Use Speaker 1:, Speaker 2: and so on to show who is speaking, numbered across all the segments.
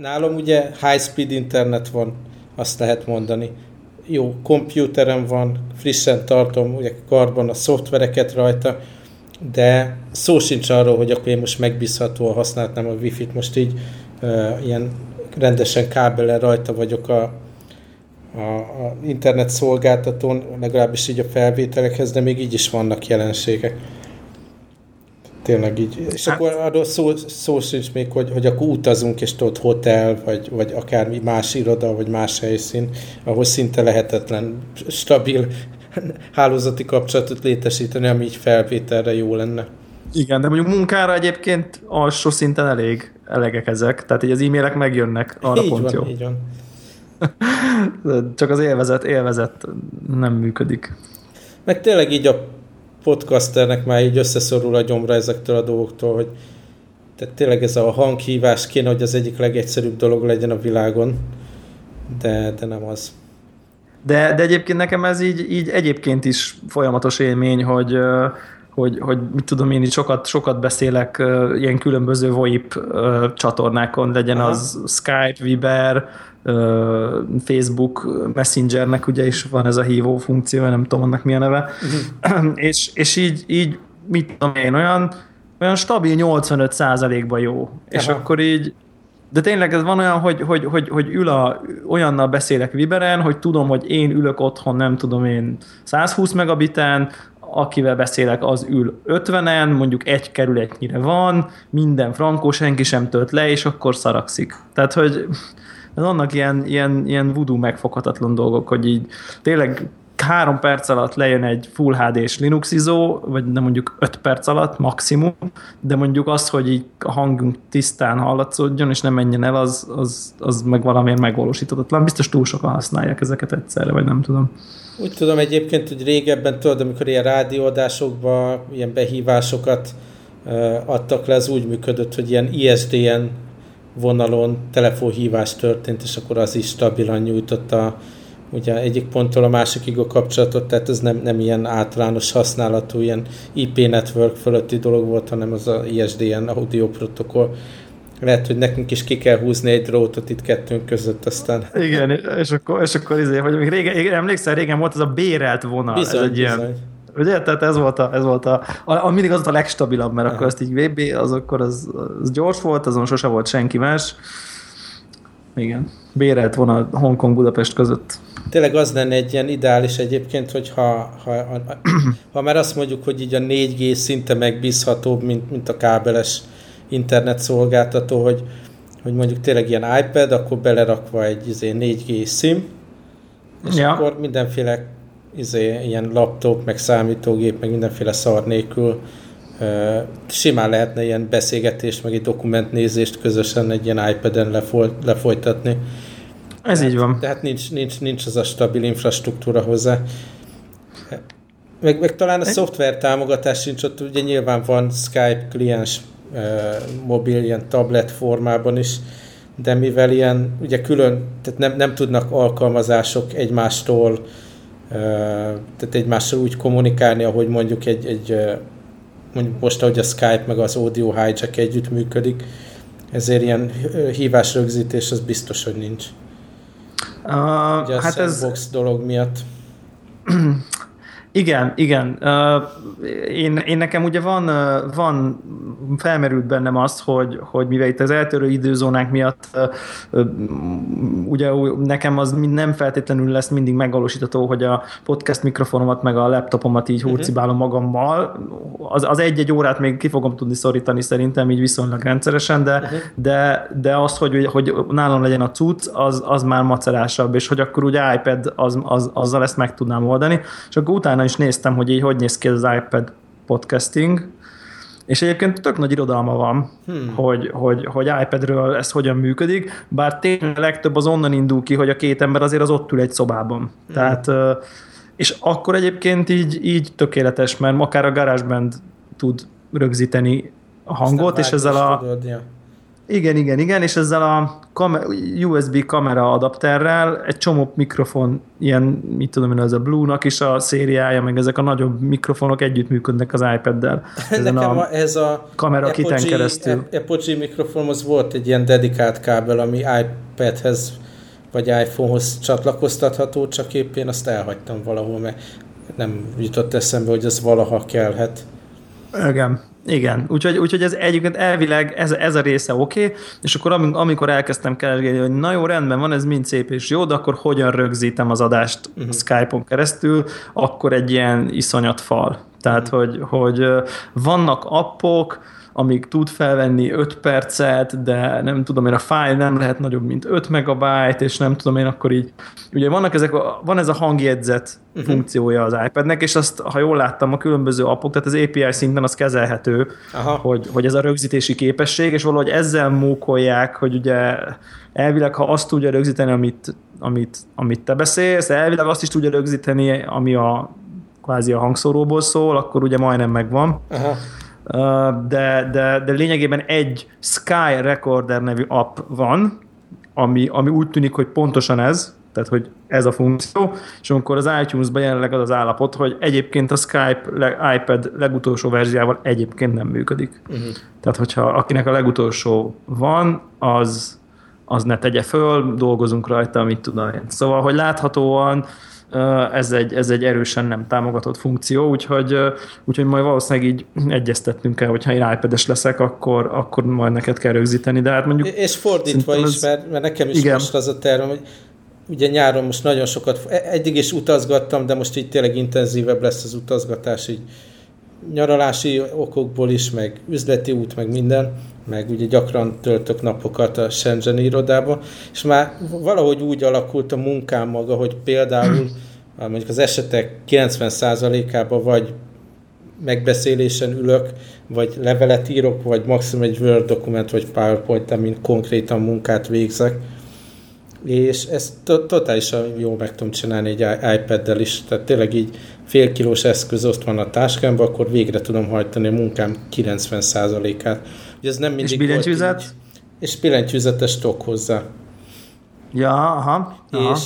Speaker 1: nálam ugye high-speed internet van, azt lehet mondani. Jó, kompjúterem van, frissen tartom ugye karban a szoftvereket rajta, de szó sincs arról, hogy akkor én most megbízhatóan használtam a wifi-t, most így uh, ilyen rendesen kábelen rajta vagyok a, a, a internet szolgáltatón, legalábbis így a felvételekhez, de még így is vannak jelenségek. Tényleg így. És hát. akkor arról szó, szó sincs még, hogy, hogy akkor utazunk, és ott hotel, vagy, vagy akármi más iroda, vagy más helyszín, ahol szinte lehetetlen stabil hálózati kapcsolatot létesíteni, ami így felvételre jó lenne.
Speaker 2: Igen, de mondjuk munkára egyébként alsó szinten elég elegek ezek, tehát így az e-mailek megjönnek, arra
Speaker 1: így
Speaker 2: pont
Speaker 1: van,
Speaker 2: jó.
Speaker 1: Így van.
Speaker 2: Csak az élvezet, élvezet nem működik.
Speaker 1: Meg tényleg így a podcasternek már így összeszorul a gyomra ezektől a dolgoktól, hogy tehát tényleg ez a hanghívás kéne, hogy az egyik legegyszerűbb dolog legyen a világon, de, de nem az.
Speaker 2: De, de egyébként nekem ez így, így egyébként is folyamatos élmény, hogy, hogy, hogy mit tudom én, így sokat, sokat beszélek ilyen különböző VoIP csatornákon, legyen Aha. az Skype, Viber, Facebook Messengernek ugye is van ez a hívó funkció, nem tudom annak mi a neve, uh-huh. és, és így, így mit tudom én, olyan, olyan stabil 85%-ban jó. Aha. És akkor így de tényleg ez van olyan, hogy, hogy, hogy, hogy ül a, olyannal beszélek Viberen, hogy tudom, hogy én ülök otthon, nem tudom én 120 megabiten, akivel beszélek, az ül 50-en, mondjuk egy kerületnyire van, minden frankó, senki sem tölt le, és akkor szarakszik. Tehát, hogy vannak ilyen, ilyen, ilyen voodoo megfoghatatlan dolgok, hogy így tényleg három perc alatt lejön egy Full HD-s Linux izó, vagy nem mondjuk öt perc alatt maximum, de mondjuk az, hogy így a hangunk tisztán hallatszódjon, és nem menjen el, az, az, az meg valamiért megvalósíthatatlan. Biztos túl sokan használják ezeket egyszerre, vagy nem tudom.
Speaker 1: Úgy tudom egyébként, hogy régebben tudod, amikor ilyen rádióadásokban ilyen behívásokat adtak le, az úgy működött, hogy ilyen ISDN vonalon telefonhívás történt, és akkor az is stabilan nyújtotta ugye egyik ponttól a másikig a kapcsolatot, tehát ez nem, nem ilyen általános használatú, ilyen IP network fölötti dolog volt, hanem az a ISDN audio protokoll. Lehet, hogy nekünk is ki kell húzni egy drótot itt kettőnk között, aztán...
Speaker 2: Igen, és akkor, és akkor izé, hogy még régen, emlékszel, régen volt az a bérelt vonal.
Speaker 1: Bizony,
Speaker 2: ez egy
Speaker 1: bizony.
Speaker 2: Ilyen, Ugye? Tehát ez volt a, ez volt a, a, a mindig az volt a legstabilabb, mert akkor ezt így VB, az akkor az, az gyors volt, azon sose volt senki más. Igen. Bérelt volna Hongkong Budapest között.
Speaker 1: Tényleg az lenne egy ilyen ideális egyébként, hogy ha, ha, ha, ha már azt mondjuk, hogy így a 4G szinte megbízhatóbb, mint, mint a kábeles internet szolgáltató, hogy, hogy mondjuk tényleg ilyen iPad, akkor belerakva egy izé, 4G SIM, és ja. akkor mindenféle izé, ilyen laptop, meg számítógép, meg mindenféle szar nélkül simán lehetne ilyen beszélgetést, meg egy dokumentnézést közösen egy ilyen iPad-en lefoly, lefolytatni.
Speaker 2: Ez így van.
Speaker 1: Tehát nincs, nincs, nincs az a stabil infrastruktúra hozzá. Meg, meg talán a egy... szoftver támogatás sincs ott, ugye nyilván van Skype kliens mobil, ilyen tablet formában is, de mivel ilyen, ugye külön, tehát nem, nem tudnak alkalmazások egymástól tehát egymással úgy kommunikálni, ahogy mondjuk egy, egy mondjuk most, ahogy a Skype meg az Audio Hijack együtt működik, ezért ilyen hívásrögzítés az biztos, hogy nincs.
Speaker 2: Uh,
Speaker 1: Ugye a
Speaker 2: hát
Speaker 1: ez dolog miatt.
Speaker 2: Igen, igen. Én, én nekem ugye van, van felmerült bennem az, hogy, hogy mivel itt az eltörő időzónák miatt ugye nekem az nem feltétlenül lesz mindig megvalósítható, hogy a podcast mikrofonomat meg a laptopomat így mhm. hurcibálom magammal. Az, az egy-egy órát még ki fogom tudni szorítani szerintem így viszonylag rendszeresen, de, uh-huh. de, de az, hogy, hogy nálam legyen a cucc, az, az már macerásabb, és hogy akkor ugye iPad az, az, azzal ezt meg tudnám oldani, és akkor utána utána is néztem, hogy így hogy néz ki az iPad podcasting, és egyébként tök nagy irodalma van, hmm. hogy, hogy, hogy iPadről ez hogyan működik, bár tényleg legtöbb az onnan indul ki, hogy a két ember azért az ott ül egy szobában. Hmm. Tehát, és akkor egyébként így, így tökéletes, mert akár a GarageBand tud rögzíteni a hangot, és ezzel a...
Speaker 1: Tudod, ja.
Speaker 2: Igen, igen, igen, és ezzel a kamer- USB kamera adapterrel egy csomó mikrofon, ilyen, mit tudom én, ez a Blue-nak is a szériája, meg ezek a nagyobb mikrofonok együttműködnek az iPad-del.
Speaker 1: Nekem a, ez a
Speaker 2: kamera kiten keresztül.
Speaker 1: Apogee mikrofonhoz volt egy ilyen dedikált kábel, ami iPadhez vagy iPhonehoz csatlakoztatható, csak épp én azt elhagytam valahol, mert nem jutott eszembe, hogy ez valaha kellhet.
Speaker 2: Igen. Igen, úgyhogy, úgyhogy ez egyébként elvileg ez, ez a része oké, okay, és akkor amikor elkezdtem keresgélni, hogy na jó, rendben van, ez mind szép és jó, de akkor hogyan rögzítem az adást uh-huh. Skype-on keresztül, akkor egy ilyen iszonyat fal. Tehát, uh-huh. hogy, hogy vannak appok, amíg tud felvenni 5 percet, de nem tudom én, a fájl nem lehet nagyobb, mint 5 megabyte, és nem tudom én, akkor így, ugye vannak ezek, a, van ez a hangjegyzet uh-huh. funkciója az iPadnek, és azt, ha jól láttam, a különböző appok, tehát az API szinten az kezelhető, Aha. hogy, hogy ez a rögzítési képesség, és valahogy ezzel mókolják, hogy ugye elvileg, ha azt tudja rögzíteni, amit, amit, amit te beszélsz, elvileg azt is tudja rögzíteni, ami a kvázi a hangszóróból szól, akkor ugye majdnem megvan. Aha de, de, de lényegében egy Sky Recorder nevű app van, ami, ami úgy tűnik, hogy pontosan ez, tehát hogy ez a funkció, és amikor az iTunes-ban jelenleg az az állapot, hogy egyébként a Skype le, iPad legutolsó verziával egyébként nem működik. Uh-huh. Tehát, hogyha akinek a legutolsó van, az, az ne tegye föl, dolgozunk rajta, mit tudom én. Szóval, hogy láthatóan ez egy, ez egy erősen nem támogatott funkció, úgyhogy, úgyhogy majd valószínűleg így egyeztetnünk kell, hogyha én iPad-es leszek, akkor, akkor majd neked kell rögzíteni, de hát mondjuk...
Speaker 1: És fordítva is, ez, mert, mert nekem is igen. most az a terv, hogy ugye nyáron most nagyon sokat, e, eddig is utazgattam, de most így tényleg intenzívebb lesz az utazgatás, így nyaralási okokból is, meg üzleti út, meg minden, meg ugye gyakran töltök napokat a Shenzhen irodába, és már valahogy úgy alakult a munkám maga, hogy például mondjuk az esetek 90%-ában vagy megbeszélésen ülök, vagy levelet írok, vagy maximum egy Word dokument, vagy PowerPoint, amin konkrétan munkát végzek. És ezt totálisan jól meg tudom csinálni egy iPad-del is, tehát tényleg így fél kilós eszköz ott van a táskámban, akkor végre tudom hajtani a munkám 90%-át. Ugye ez nem mindig
Speaker 2: és billentyűzet? Így,
Speaker 1: és billentyűzetes stok hozzá.
Speaker 2: Ja, aha.
Speaker 1: aha. És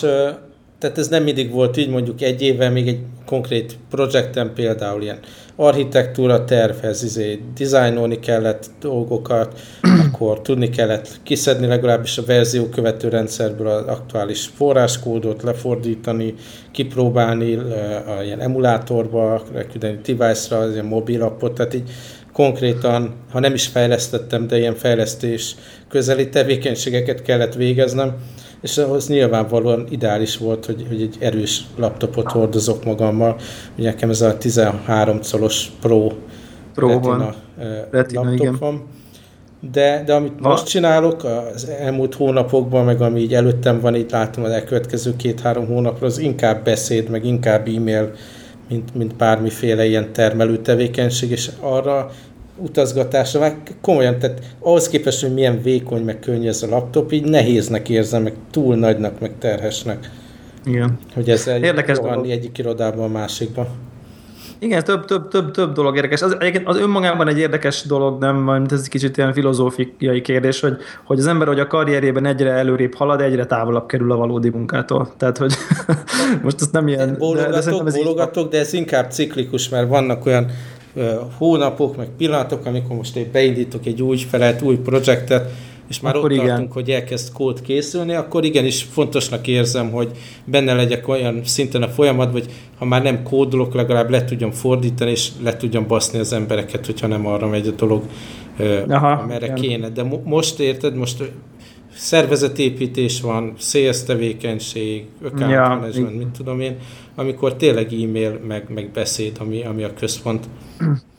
Speaker 1: tehát ez nem mindig volt így, mondjuk egy évvel még egy konkrét projekten például ilyen architektúra tervhez, izé, dizájnolni kellett dolgokat, akkor tudni kellett kiszedni legalábbis a verzió követő rendszerből az aktuális forráskódot, lefordítani, kipróbálni a, ilyen emulátorba, leküldeni device-ra, ilyen mobil appot, tehát így konkrétan, ha nem is fejlesztettem, de ilyen fejlesztés közeli tevékenységeket kellett végeznem, és ahhoz nyilvánvalóan ideális volt, hogy, hogy egy erős laptopot hordozok magammal. Ugye nekem ez a 13 colos Pro,
Speaker 2: Pro Retina.
Speaker 1: Retina laptop igen. van. De, de amit Va? most csinálok, az elmúlt hónapokban, meg ami így előttem van, itt látom az elkövetkező két-három hónapra, az inkább beszéd, meg inkább e-mail, mint, mint bármiféle ilyen termelő tevékenység, és arra utazgatásra, meg komolyan, tehát ahhoz képest, hogy milyen vékony, meg könnyű ez a laptop, így nehéznek érzem, meg túl nagynak, meg terhesnek.
Speaker 2: Igen.
Speaker 1: Hogy ez Érdekes dolog. egyik irodában a másikba.
Speaker 2: Igen, több, több, több, több dolog érdekes. Az, egyébként az önmagában egy érdekes dolog, nem, mint ez egy kicsit ilyen filozófiai kérdés, hogy, hogy az ember, hogy a karrierjében egyre előrébb halad, egyre távolabb kerül a valódi munkától. Tehát, hogy most ezt nem ilyen...
Speaker 1: Bólogatok, de, de, bólogatok, de ez inkább ciklikus, mert vannak olyan hónapok, meg pillanatok, amikor most én beindítok egy új felett, új projektet, és már akkor ott igen. tartunk, hogy elkezd kód készülni, akkor igenis fontosnak érzem, hogy benne legyek olyan szinten a folyamat, hogy ha már nem kódolok, legalább le tudjam fordítani, és le tudjam baszni az embereket, hogyha nem arra megy a dolog, Aha, amerre igen. kéne. De mo- most érted, most szervezetépítés van, sales tevékenység, account ja, management, mint tudom én, amikor tényleg e-mail, meg, meg beszéd, ami, ami a központ.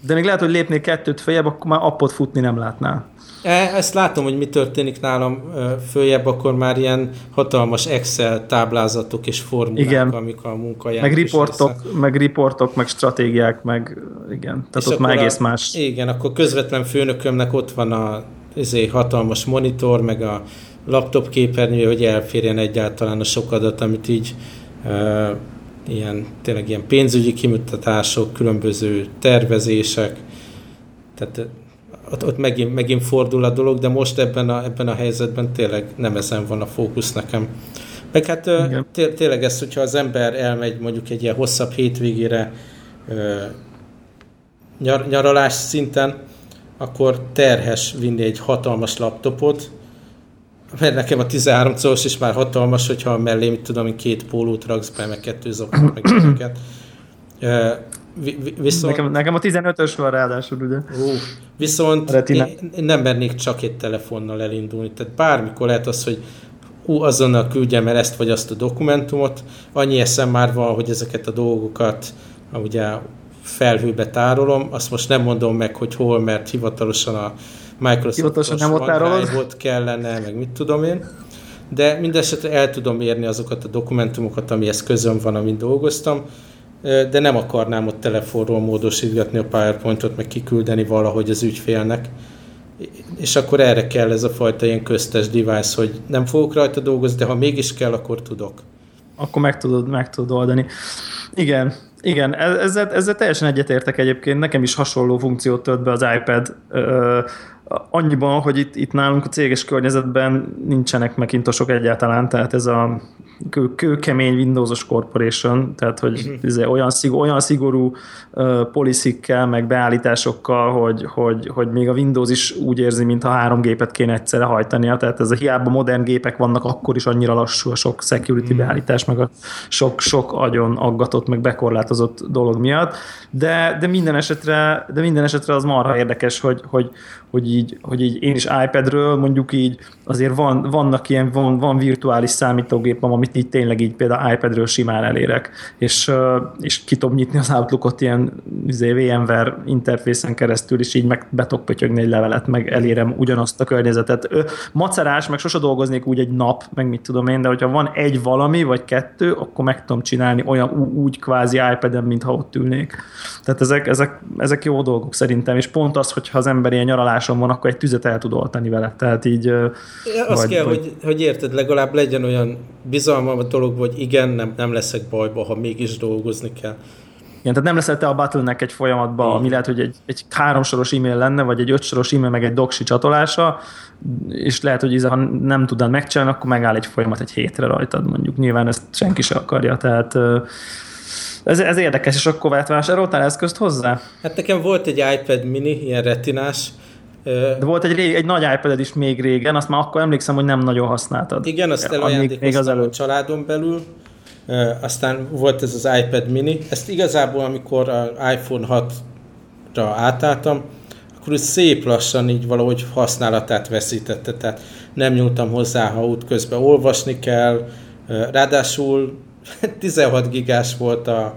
Speaker 2: De még lehet, hogy lépnék kettőt följebb, akkor már appot futni nem látnál.
Speaker 1: E, ezt látom, hogy mi történik nálam följebb, akkor már ilyen hatalmas Excel táblázatok és formulák, igen. amik a munka
Speaker 2: Meg riportok, meg riportok, meg stratégiák, meg igen, tehát és ott már egész a, más.
Speaker 1: Igen, akkor közvetlen főnökömnek ott van a ezért hatalmas monitor, meg a laptop képernyő, hogy elférjen egyáltalán a sok adat, amit így ilyen, tényleg ilyen pénzügyi kimutatások, különböző tervezések, tehát ott, ott megint, megint fordul a dolog, de most ebben a, ebben a helyzetben tényleg nem ezen van a fókusz nekem. Meg hát té- tényleg ez, hogyha az ember elmegy mondjuk egy ilyen hosszabb hétvégére nyar, nyaralás szinten, akkor terhes vinni egy hatalmas laptopot, mert nekem a 13 colos is már hatalmas, hogyha mellé, mit tudom, két pólót raksz be, meg kettő zokot, meg ezeket.
Speaker 2: Viszont... Nekem, nekem a 15-ös van ráadásul, ugye?
Speaker 1: Ó, viszont én nem mernék csak egy telefonnal elindulni. Tehát bármikor lehet az, hogy ú, azonnal küldjem el ezt vagy azt a dokumentumot. Annyi eszem már van, hogy ezeket a dolgokat ugye felhőbe tárolom. Azt most nem mondom meg, hogy hol, mert hivatalosan a Microsoft nem ott kellene, meg mit tudom én. De mindesetre el tudom érni azokat a dokumentumokat, amihez közöm van, amin dolgoztam, de nem akarnám ott telefonról módosítgatni a PowerPointot, meg kiküldeni valahogy az ügyfélnek. És akkor erre kell ez a fajta ilyen köztes device, hogy nem fogok rajta dolgozni, de ha mégis kell, akkor tudok.
Speaker 2: Akkor meg tudod, meg tudod oldani. Igen, igen, ezzel, ezzel teljesen egyetértek egyébként. Nekem is hasonló funkciót tölt be az iPad. Annyiban, hogy itt, itt nálunk a céges környezetben nincsenek megintosok egyáltalán, tehát ez a kő, kőkemény Windowsos Corporation, tehát hogy ez olyan, szigor, olyan szigorú uh, policikkel, meg beállításokkal, hogy, hogy, hogy még a Windows is úgy érzi, mintha három gépet kéne egyszerre hajtania, tehát ez a hiába modern gépek vannak, akkor is annyira lassú a sok security uh-huh. beállítás, meg a sok, sok agyon aggatott, meg bekorlátozott dolog miatt, de, de minden esetre, de minden esetre az marha érdekes, hogy, hogy, hogy így, hogy így én is iPadről mondjuk így azért van, vannak ilyen, van, van virtuális számítógépem, amit így tényleg így például iPadről simán elérek, és, és ki tudom nyitni az Outlookot ilyen izé, VMware interfészen keresztül, és így meg betok pötyögni egy levelet, meg elérem ugyanazt a környezetet. Macerás, meg sose dolgoznék úgy egy nap, meg mit tudom én, de hogyha van egy valami, vagy kettő, akkor meg tudom csinálni olyan úgy kvázi iPad-en, mintha ott ülnék. Tehát ezek, ezek, ezek jó dolgok szerintem, és pont az, hogyha az ember ilyen nyaraláson van, akkor egy tüzet el tud oltani vele. Tehát így...
Speaker 1: Azt vagy, kell, vagy... Hogy, hogy érted, legalább legyen olyan bizalmam a dolog, hogy igen, nem, nem leszek bajba, ha mégis dolgozni kell.
Speaker 2: Igen, tehát nem leszel te a bottleneck egy folyamatban, ami lehet, hogy egy, egy háromsoros e-mail lenne, vagy egy ötsoros e-mail, meg egy doksi csatolása, és lehet, hogy ha nem tudnád megcsinálni, akkor megáll egy folyamat egy hétre rajtad, mondjuk. Nyilván ezt senki se akarja, tehát ez, ez érdekes, és akkor vásároltál eszközt hozzá?
Speaker 1: Hát nekem volt egy iPad mini, ilyen retinás,
Speaker 2: de volt egy, rég, egy nagy ipad is még régen, azt már akkor emlékszem, hogy nem nagyon használtad.
Speaker 1: Igen, azt elajándékoztam a családon belül, aztán volt ez az iPad mini. Ezt igazából, amikor az iPhone 6-ra átálltam, akkor úgy szép lassan így valahogy használatát veszítette, tehát nem nyúltam hozzá, ha útközben olvasni kell, ráadásul 16 gigás volt a,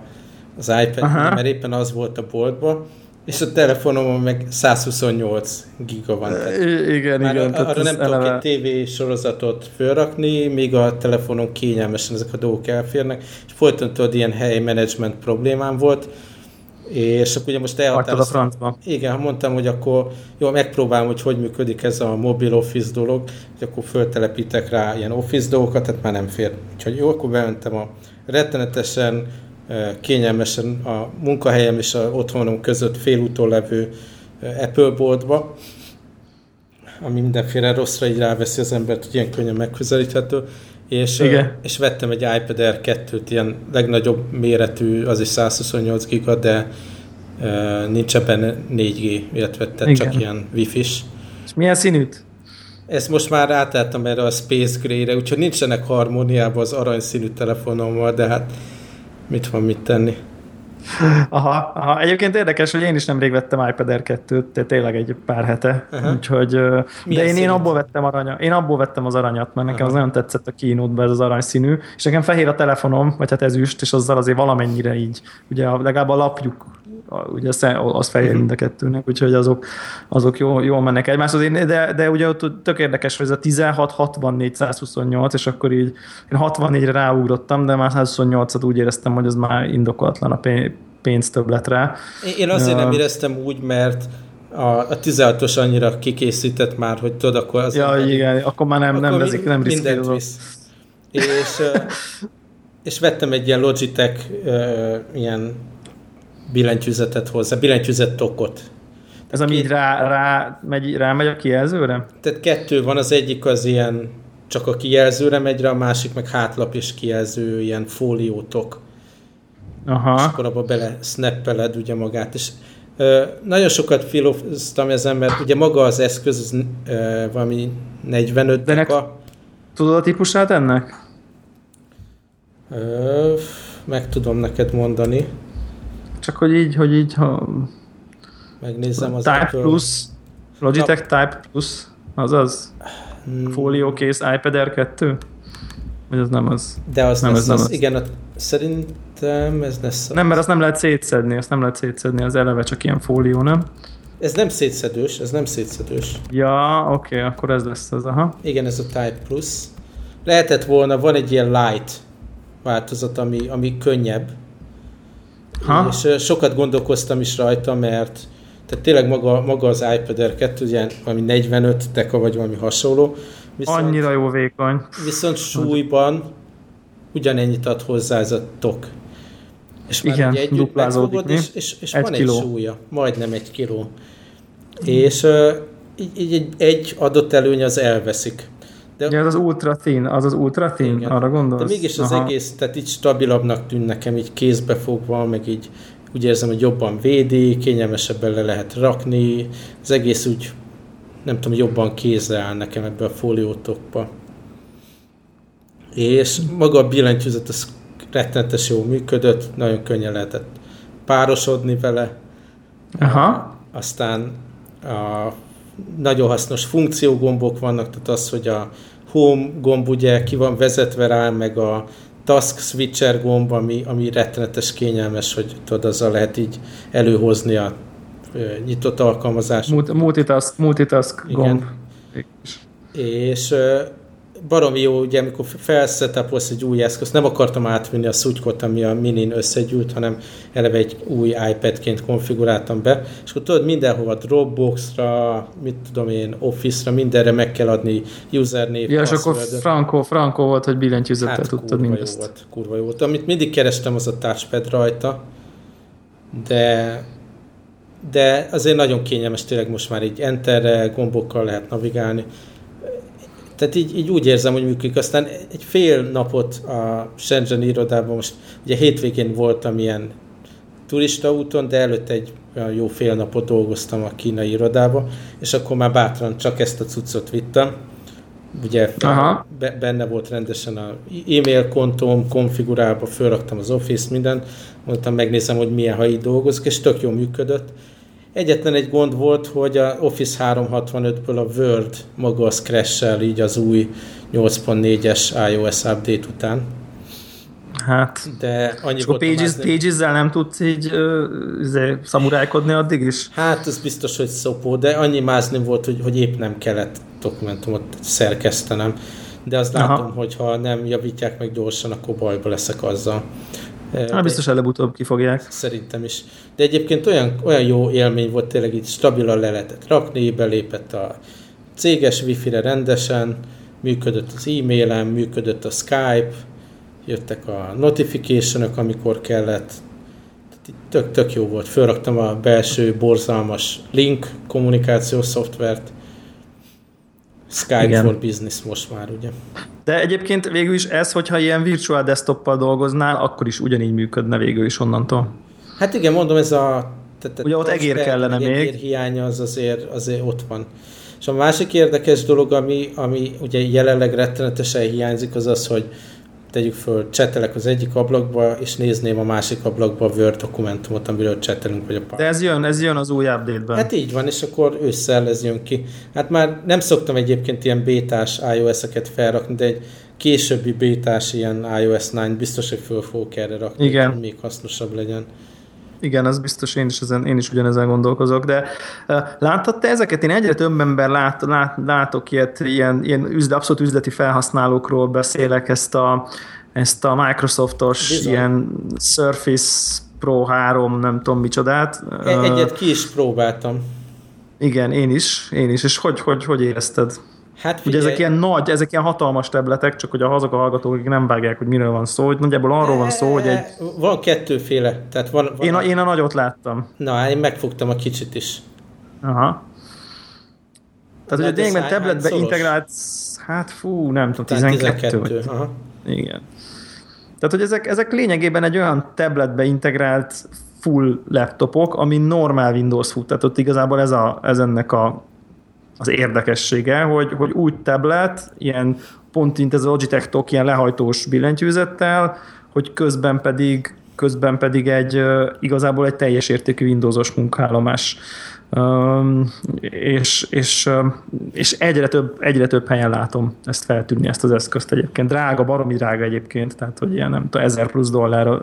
Speaker 1: az iPad, Aha. mert éppen az volt a boltban, és a telefonomon meg 128 giga van.
Speaker 2: Tehát igen, már igen.
Speaker 1: Arra nem tudok eleve... egy TV sorozatot fölrakni, míg a telefonon kényelmesen ezek a dolgok elférnek, és folyton tudod, ilyen helyi management problémám volt, és akkor ugye most elhatároztam.
Speaker 2: a francba.
Speaker 1: Igen, ha mondtam, hogy akkor jó, megpróbálom, hogy hogy működik ez a mobil office dolog, hogy akkor föltelepítek rá ilyen office dolgokat, tehát már nem fér. Úgyhogy jó, akkor bementem a rettenetesen kényelmesen a munkahelyem és a otthonom között félúton levő Apple boltba, ami mindenféle rosszra így ráveszi az embert, hogy ilyen könnyen megközelíthető. És, Igen. és vettem egy iPad Air 2-t, ilyen legnagyobb méretű, az is 128 giga, de nincs ebben 4G, illetve tehát csak ilyen Wi-Fi-s.
Speaker 2: És milyen színűt?
Speaker 1: Ezt most már átálltam erre a Space Gray-re, úgyhogy nincsenek harmóniában az aranyszínű telefonommal, de hát mit van mit tenni.
Speaker 2: Aha, aha, egyébként érdekes, hogy én is nemrég vettem iPad Air 2-t, tényleg egy pár hete, Aha. úgyhogy, de én, én abból vettem aranya, én abból vettem az aranyat, mert nekem Aha. az nagyon tetszett a kínótban ez az aranyszínű, és nekem fehér a telefonom, vagy hát ezüst, és azzal azért valamennyire így, ugye legalább a lapjuk ugye az fehér mind a kettőnek, úgyhogy azok, azok jó, jól mennek egymáshoz, de, de ugye ott tök érdekes, hogy ez a 16, 64, 128, és akkor így én 64-re ráugrottam, de már 128-at úgy éreztem, hogy az már indokolatlan a pénz többletre.
Speaker 1: Én azért nem éreztem úgy, mert a, a 16-os annyira kikészített már, hogy tudod, akkor az...
Speaker 2: Ja, igen, akkor már nem, akkor nem, mind, nem riszkélozom.
Speaker 1: És, és vettem egy ilyen Logitech ilyen billentyűzetet hozzá, billentyűzet tokot.
Speaker 2: Ez ami így rá, rá, megy, rá megy a kijelzőre?
Speaker 1: Tehát kettő van, az egyik az ilyen csak a kijelzőre megy rá, a másik meg hátlap és kijelző, ilyen fóliótok. Aha. És akkor abba bele snappeled ugye magát. És ö, nagyon sokat filoztam ezen, mert ugye maga az eszköz az, ö, valami 45 De
Speaker 2: deka. Tudod a típusát ennek?
Speaker 1: Ö, meg tudom neked mondani.
Speaker 2: Csak hogy így, hogy így, ha...
Speaker 1: Megnézem az
Speaker 2: Type Apple. Plus, Logitech Na. Type Plus, azaz? Hmm. Folio case iPad Air 2? Vagy az nem az?
Speaker 1: De az nem, lesz, ez nem az, az. Igen, a, szerintem ez lesz
Speaker 2: az. Nem, mert azt nem lehet szétszedni, azt nem lehet szétszedni, az eleve csak ilyen fólió, nem?
Speaker 1: Ez nem szétszedős, ez nem szétszedős.
Speaker 2: Ja, oké, okay, akkor ez lesz az, aha.
Speaker 1: Igen, ez a Type Plus. Lehetett volna, van egy ilyen light változat, ami, ami könnyebb. Ha? És sokat gondolkoztam is rajta, mert tehát tényleg maga, maga az iPad Air 2, ugye valami 45 deka vagy valami hasonló.
Speaker 2: Viszont, Annyira jó vékony.
Speaker 1: Viszont súlyban ugyanennyit ad hozzá ez a tok. És már
Speaker 2: Igen, ugye
Speaker 1: egy
Speaker 2: duplázódik,
Speaker 1: és, és, és egy van kiló. egy súlya, majdnem egy kiló. Mm. És uh, így, így egy, egy adott előny az elveszik.
Speaker 2: De, ja, az az ultra thin, az az ultra thin, igen. arra gondolsz?
Speaker 1: De mégis az Aha. egész, tehát így stabilabbnak tűn nekem, így kézbe fogva, meg így úgy érzem, hogy jobban védi, kényelmesebben le lehet rakni, az egész úgy, nem tudom, jobban kézre áll nekem ebbe a fóliótokba. És maga a billentyűzet, az rettenetes jó működött, nagyon könnyen lehetett párosodni vele.
Speaker 2: Aha.
Speaker 1: Aztán a nagyon hasznos funkciógombok vannak, tehát az, hogy a home gomb ugye ki van vezetve rá, meg a task switcher gomb, ami, ami rettenetes kényelmes, hogy tudod, azzal lehet így előhozni a ö, nyitott alkalmazást.
Speaker 2: Multitask, multitask Igen. gomb.
Speaker 1: És ö, baromi jó, ugye, amikor felszetapolsz egy új eszközt, nem akartam átvinni a szutykot, ami a minin összegyűlt, hanem eleve egy új iPad-ként konfiguráltam be, és akkor tudod, mindenhova Dropbox-ra, mit tudom én, Office-ra, mindenre meg kell adni usernév,
Speaker 2: Ja, és akkor Franco, Franco volt, hogy billentyűzettel hát, tudtad mindezt.
Speaker 1: Jó volt, kurva jó volt. Amit mindig kerestem, az a touchpad rajta, de de azért nagyon kényelmes, tényleg most már így enterre, gombokkal lehet navigálni tehát így, így úgy érzem, hogy működik. Aztán egy fél napot a Shenzhen irodában, most ugye hétvégén voltam ilyen turista úton, de előtte egy jó fél napot dolgoztam a kínai irodába, és akkor már bátran csak ezt a cuccot vittem. Ugye Aha. benne volt rendesen a e-mail kontóm konfigurálva, fölraktam az Office, minden, mondtam, megnézem, hogy milyen, ha így dolgozik, és tök jó működött. Egyetlen egy gond volt, hogy a Office 365-ből a Word maga az crash így az új 8.4-es iOS update után.
Speaker 2: Hát,
Speaker 1: de annyi
Speaker 2: volt Pages, pages nem tudsz így uh, szamurájkodni addig is?
Speaker 1: Hát, ez biztos, hogy szopó, de annyi mázni volt, hogy, hogy épp nem kellett dokumentumot szerkesztenem. De azt Aha. látom, hogy ha nem javítják meg gyorsan, akkor bajba leszek azzal.
Speaker 2: Hát biztos előbb-utóbb kifogják.
Speaker 1: Szerintem is. De egyébként olyan, olyan jó élmény volt, tényleg itt stabilan le lehetett rakni, belépett a céges wifi-re rendesen, működött az e-mailem, működött a Skype, jöttek a notification amikor kellett. tök, tök jó volt. Fölraktam a belső borzalmas link kommunikációs szoftvert, Skype Igen. for Business most már, ugye.
Speaker 2: De egyébként végül is ez, hogyha ilyen virtual desktoppal dolgoznál, akkor is ugyanígy működne végül is onnantól.
Speaker 1: Hát igen, mondom, ez a...
Speaker 2: Tehát, ugye ott egér kellene még. Egér
Speaker 1: hiánya az azért, azért ott van. És a másik érdekes dolog, ami, ami ugye jelenleg rettenetesen hiányzik, az az, hogy tegyük föl, csetelek az egyik ablakba, és nézném a másik ablakba a Word dokumentumot, amiről csetelünk, vagy a
Speaker 2: De ez jön, ez jön az új update-ben.
Speaker 1: Hát így van, és akkor ősszel ez jön ki. Hát már nem szoktam egyébként ilyen bétás iOS-eket felrakni, de egy későbbi bétás ilyen iOS 9 biztos, hogy föl fogok erre rakni,
Speaker 2: Igen.
Speaker 1: hogy még hasznosabb legyen.
Speaker 2: Igen, az biztos, én is, ezen, én is ugyanezen gondolkozok, de uh, láttad te ezeket? Én egyre több ember lát, lát, látok ilyet, ilyen, ilyen üzle, abszolút üzleti felhasználókról beszélek, ezt a, ezt a Microsoftos Bizony. ilyen Surface Pro 3, nem tudom micsodát.
Speaker 1: E, egyet ki is próbáltam.
Speaker 2: Igen, én is, én is. És hogy, hogy, hogy érezted? Hát figyelj. Ugye ezek ilyen nagy, ezek ilyen hatalmas tabletek, csak hogy azok a hallgatók, nem vágják, hogy miről van szó, hogy nagyjából arról van szó, hogy egy...
Speaker 1: Van kettőféle. Tehát van, van
Speaker 2: én, a, én a nagyot láttam.
Speaker 1: Na, én megfogtam a kicsit is.
Speaker 2: Aha. Tehát, hogy a lényegben tabletbe integrált, hát fú, nem tudom, 12? 12 aha. Igen. Tehát, hogy ezek, ezek lényegében egy olyan tabletbe integrált full laptopok, ami normál Windows fut. Tehát ott igazából ez, a, ez ennek a, az érdekessége, hogy, hogy úgy tablet, ilyen pont mint ez a Logitech Tok, ilyen lehajtós billentyűzettel, hogy közben pedig közben pedig egy igazából egy teljes értékű Windowsos munkállomás és, és, és egyre, több, egyre több helyen látom ezt feltűnni, ezt az eszközt egyébként. Drága, baromi drága egyébként, tehát hogy ilyen nem tudom, 1000 plusz dollár,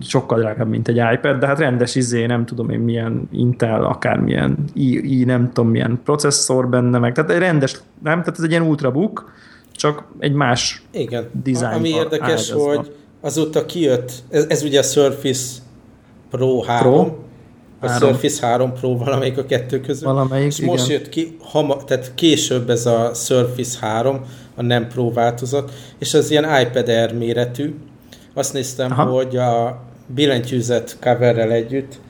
Speaker 2: sokkal drágább, mint egy iPad, de hát rendes izé, nem tudom én milyen Intel, akármilyen i, i nem tudom milyen processzor benne, meg tehát egy rendes, nem, tehát ez egy ilyen ultrabook, csak egy más
Speaker 1: Igen. design. Ami érdekes, áldozva. hogy azóta kijött, ez, ez ugye a Surface Pro 3, Pro? A 3. Surface 3 Pro valamelyik a kettő közül.
Speaker 2: Valamelyik,
Speaker 1: és most
Speaker 2: igen.
Speaker 1: jött ki, hama, tehát később ez a Surface 3, a nem Pro változat, és az ilyen iPad Air méretű. Azt néztem, Aha. hogy a billentyűzet coverrel együtt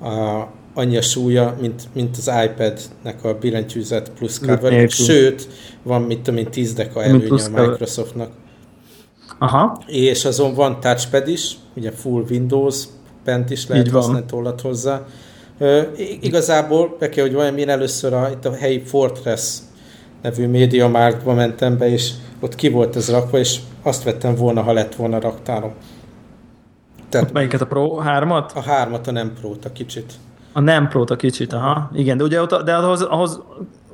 Speaker 1: a, annyi a súlya, mint, mint az iPad-nek a billentyűzet plusz cover, sőt, van mit tudom én 10 deka előnye a Microsoftnak.
Speaker 2: Aha.
Speaker 1: És azon van touchpad is, ugye full Windows, bent is lehet használni tollat hozzá. Igazából be kell, hogy vajon én először a, itt a helyi Fortress nevű média márkba mentem be, és ott ki volt ez rakva, és azt vettem volna, ha lett volna raktárom.
Speaker 2: Tehát, melyiket a Pro 3-at?
Speaker 1: A 3-at, a nem Pro-t, a kicsit.
Speaker 2: A nem Pro-t, a kicsit, aha. Igen, de ugye ott, de ahhoz, ahhoz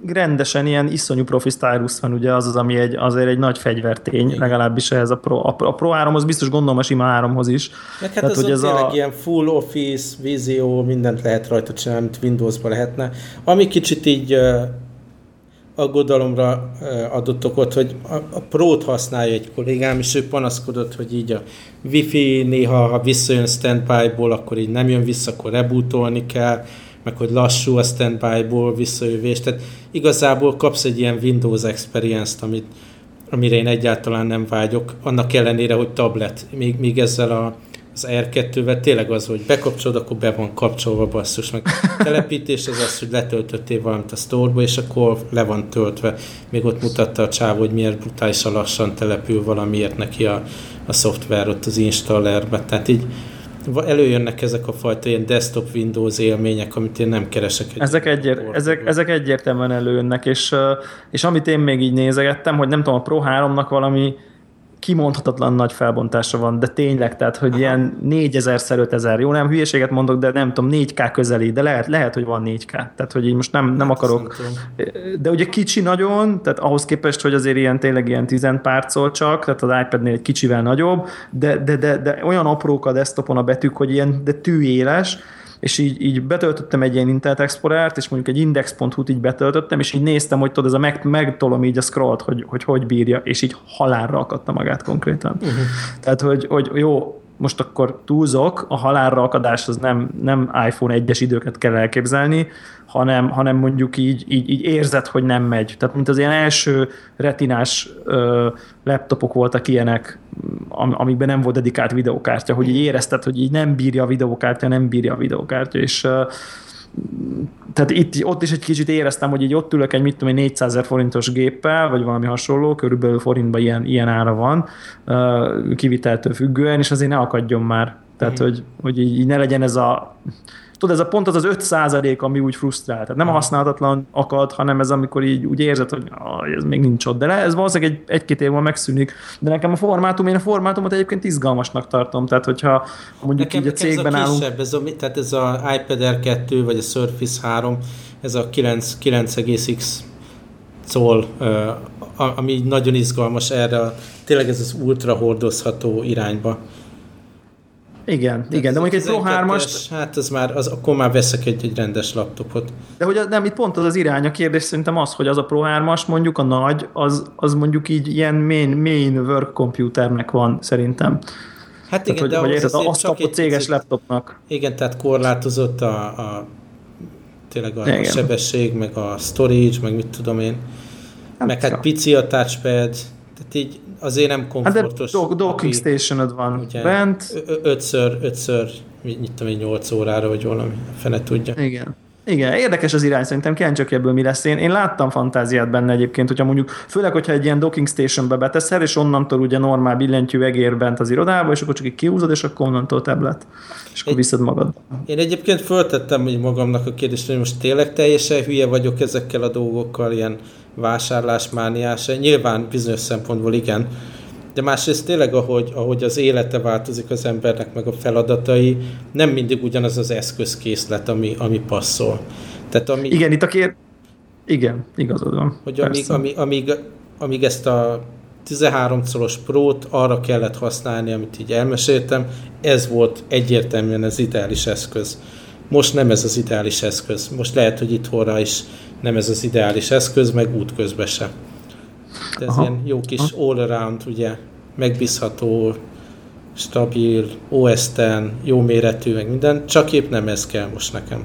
Speaker 2: rendesen ilyen iszonyú profi stylus van, ugye az az, ami egy, azért egy nagy fegyvertény, Igen. legalábbis ez a Pro. A, a Pro 3-hoz biztos gondolom a sima 3-hoz is.
Speaker 1: Meg hát Tehát, hogy ez a... ilyen full office, vízió, mindent lehet rajta csinálni, amit Windowsban lehetne. Ami kicsit így aggodalomra adott okot, hogy a, Pro-t használja egy kollégám, és ő panaszkodott, hogy így a Wi-Fi néha, ha visszajön standby-ból, akkor így nem jön vissza, akkor rebootolni kell meg hogy lassú a standby-ból visszajövés. Tehát igazából kapsz egy ilyen Windows Experience-t, amit, amire én egyáltalán nem vágyok, annak ellenére, hogy tablet. Még, még ezzel a, az R2-vel tényleg az, hogy bekapcsolod, akkor be van kapcsolva basszus, meg telepítés az az, hogy letöltöttél valamit a store és akkor le van töltve. Még ott mutatta a csávó, hogy miért brutálisan lassan települ valamiért neki a, a szoftver ott az installerbe. Tehát így előjönnek ezek a fajta ilyen desktop Windows élmények, amit én nem keresek.
Speaker 2: Egy ezek, egyér, ezek, ezek egyértelműen előjönnek, és, és amit én még így nézegettem, hogy nem tudom, a Pro 3-nak valami kimondhatatlan nagy felbontása van, de tényleg, tehát, hogy Aha. ilyen 4000x5000, jó, nem hülyeséget mondok, de nem tudom, 4K közeli, de lehet, lehet hogy van 4K, tehát, hogy így most nem, nem hát, akarok, de ugye kicsi nagyon, tehát ahhoz képest, hogy azért ilyen tényleg ilyen 10 párcol csak, tehát az iPad-nél egy kicsivel nagyobb, de, de, de, de olyan aprók a desktopon a betűk, hogy ilyen, de tűéles, és így, így betöltöttem egy ilyen Internet Explorer-t, és mondjuk egy index.hu-t így betöltöttem, és így néztem, hogy tudod, ez a meg, megtolom így a scrollt, hogy, hogy hogy bírja, és így halálra akadta magát konkrétan. Uh-huh. Tehát, hogy, hogy jó, most akkor túlzok, a halálra akadás az nem, nem iPhone 1-es időket kell elképzelni, hanem, hanem mondjuk így, így, így érzed, hogy nem megy. Tehát mint az ilyen első retinás ö, laptopok voltak ilyenek, am, amikben nem volt dedikált videokártya, hogy így érezted, hogy így nem bírja a videokártya, nem bírja a videokártya, és ö, tehát itt, ott is egy kicsit éreztem, hogy így ott ülök egy, mit tudom, egy 400 ezer forintos géppel, vagy valami hasonló, körülbelül forintban ilyen, ilyen ára van, kiviteltől függően, és azért ne akadjon már. Tehát, mm. hogy, hogy így, így ne legyen ez a tudod, ez a pont az az 5 százalék, ami úgy frusztrál. Tehát nem a használhatatlan akad, hanem ez amikor így úgy érzed, hogy ez még nincs ott. De le, ez valószínűleg egy, egy-két év megszűnik. De nekem a formátum, én a formátumot egyébként izgalmasnak tartom. Tehát, hogyha mondjuk nekem, így a cégben ez a állunk...
Speaker 1: Kisebb, ez a, tehát ez a iPad Air 2 vagy a Surface 3, ez a 9, 9,x szól, ami nagyon izgalmas erre, tényleg ez az ultra hordozható irányba.
Speaker 2: Igen, de igen, de mondjuk egy Pro 3-ast...
Speaker 1: Hát ez már, az, akkor már veszek egy, egy rendes laptopot.
Speaker 2: De hogy nem, itt pont az az irány, a kérdés szerintem az, hogy az a Pro 3-as mondjuk a nagy, az, az mondjuk így ilyen main, main work computernek van szerintem.
Speaker 1: Hát igen,
Speaker 2: tehát, hogy, de hogy érted, azt kapott céges picit, laptopnak.
Speaker 1: Igen, tehát korlátozott a, a tényleg a igen. sebesség, meg a storage, meg mit tudom én. Hát meg hát pici a touchpad, tehát így azért nem komfortos.
Speaker 2: Hát de docking station van ugye, bent.
Speaker 1: Ötször, ötször, mit tudom én, 8 órára, vagy valami, fene tudja.
Speaker 2: Igen. Igen, érdekes az irány, szerintem kíváncsiak ebből mi lesz. Én, én láttam fantáziát benne egyébként, hogyha mondjuk, főleg, hogyha egy ilyen docking stationbe beteszel, és onnantól ugye normál billentyű egér bent az irodába, és akkor csak így kihúzod, és akkor onnantól tablet, és akkor egy, viszed magad.
Speaker 1: Én egyébként föltettem hogy magamnak a kérdést, hogy most tényleg teljesen hülye vagyok ezekkel a dolgokkal, ilyen vásárlásmániás. Nyilván bizonyos szempontból igen, de másrészt tényleg, ahogy, ahogy az élete változik az embernek, meg a feladatai, nem mindig ugyanaz az eszközkészlet, ami, ami passzol.
Speaker 2: Tehát ami, Igen, itt a kér... Igen, igazad van.
Speaker 1: Hogy amíg, amíg, amíg, amíg ezt a 13 szoros prót arra kellett használni, amit így elmeséltem, ez volt egyértelműen az ideális eszköz. Most nem ez az ideális eszköz. Most lehet, hogy itthonra is nem ez az ideális eszköz, meg útközben se. De ez Aha. ilyen jó kis all-around, ugye, megbízható, stabil, os jó méretű, meg minden, csak épp nem ez kell most nekem.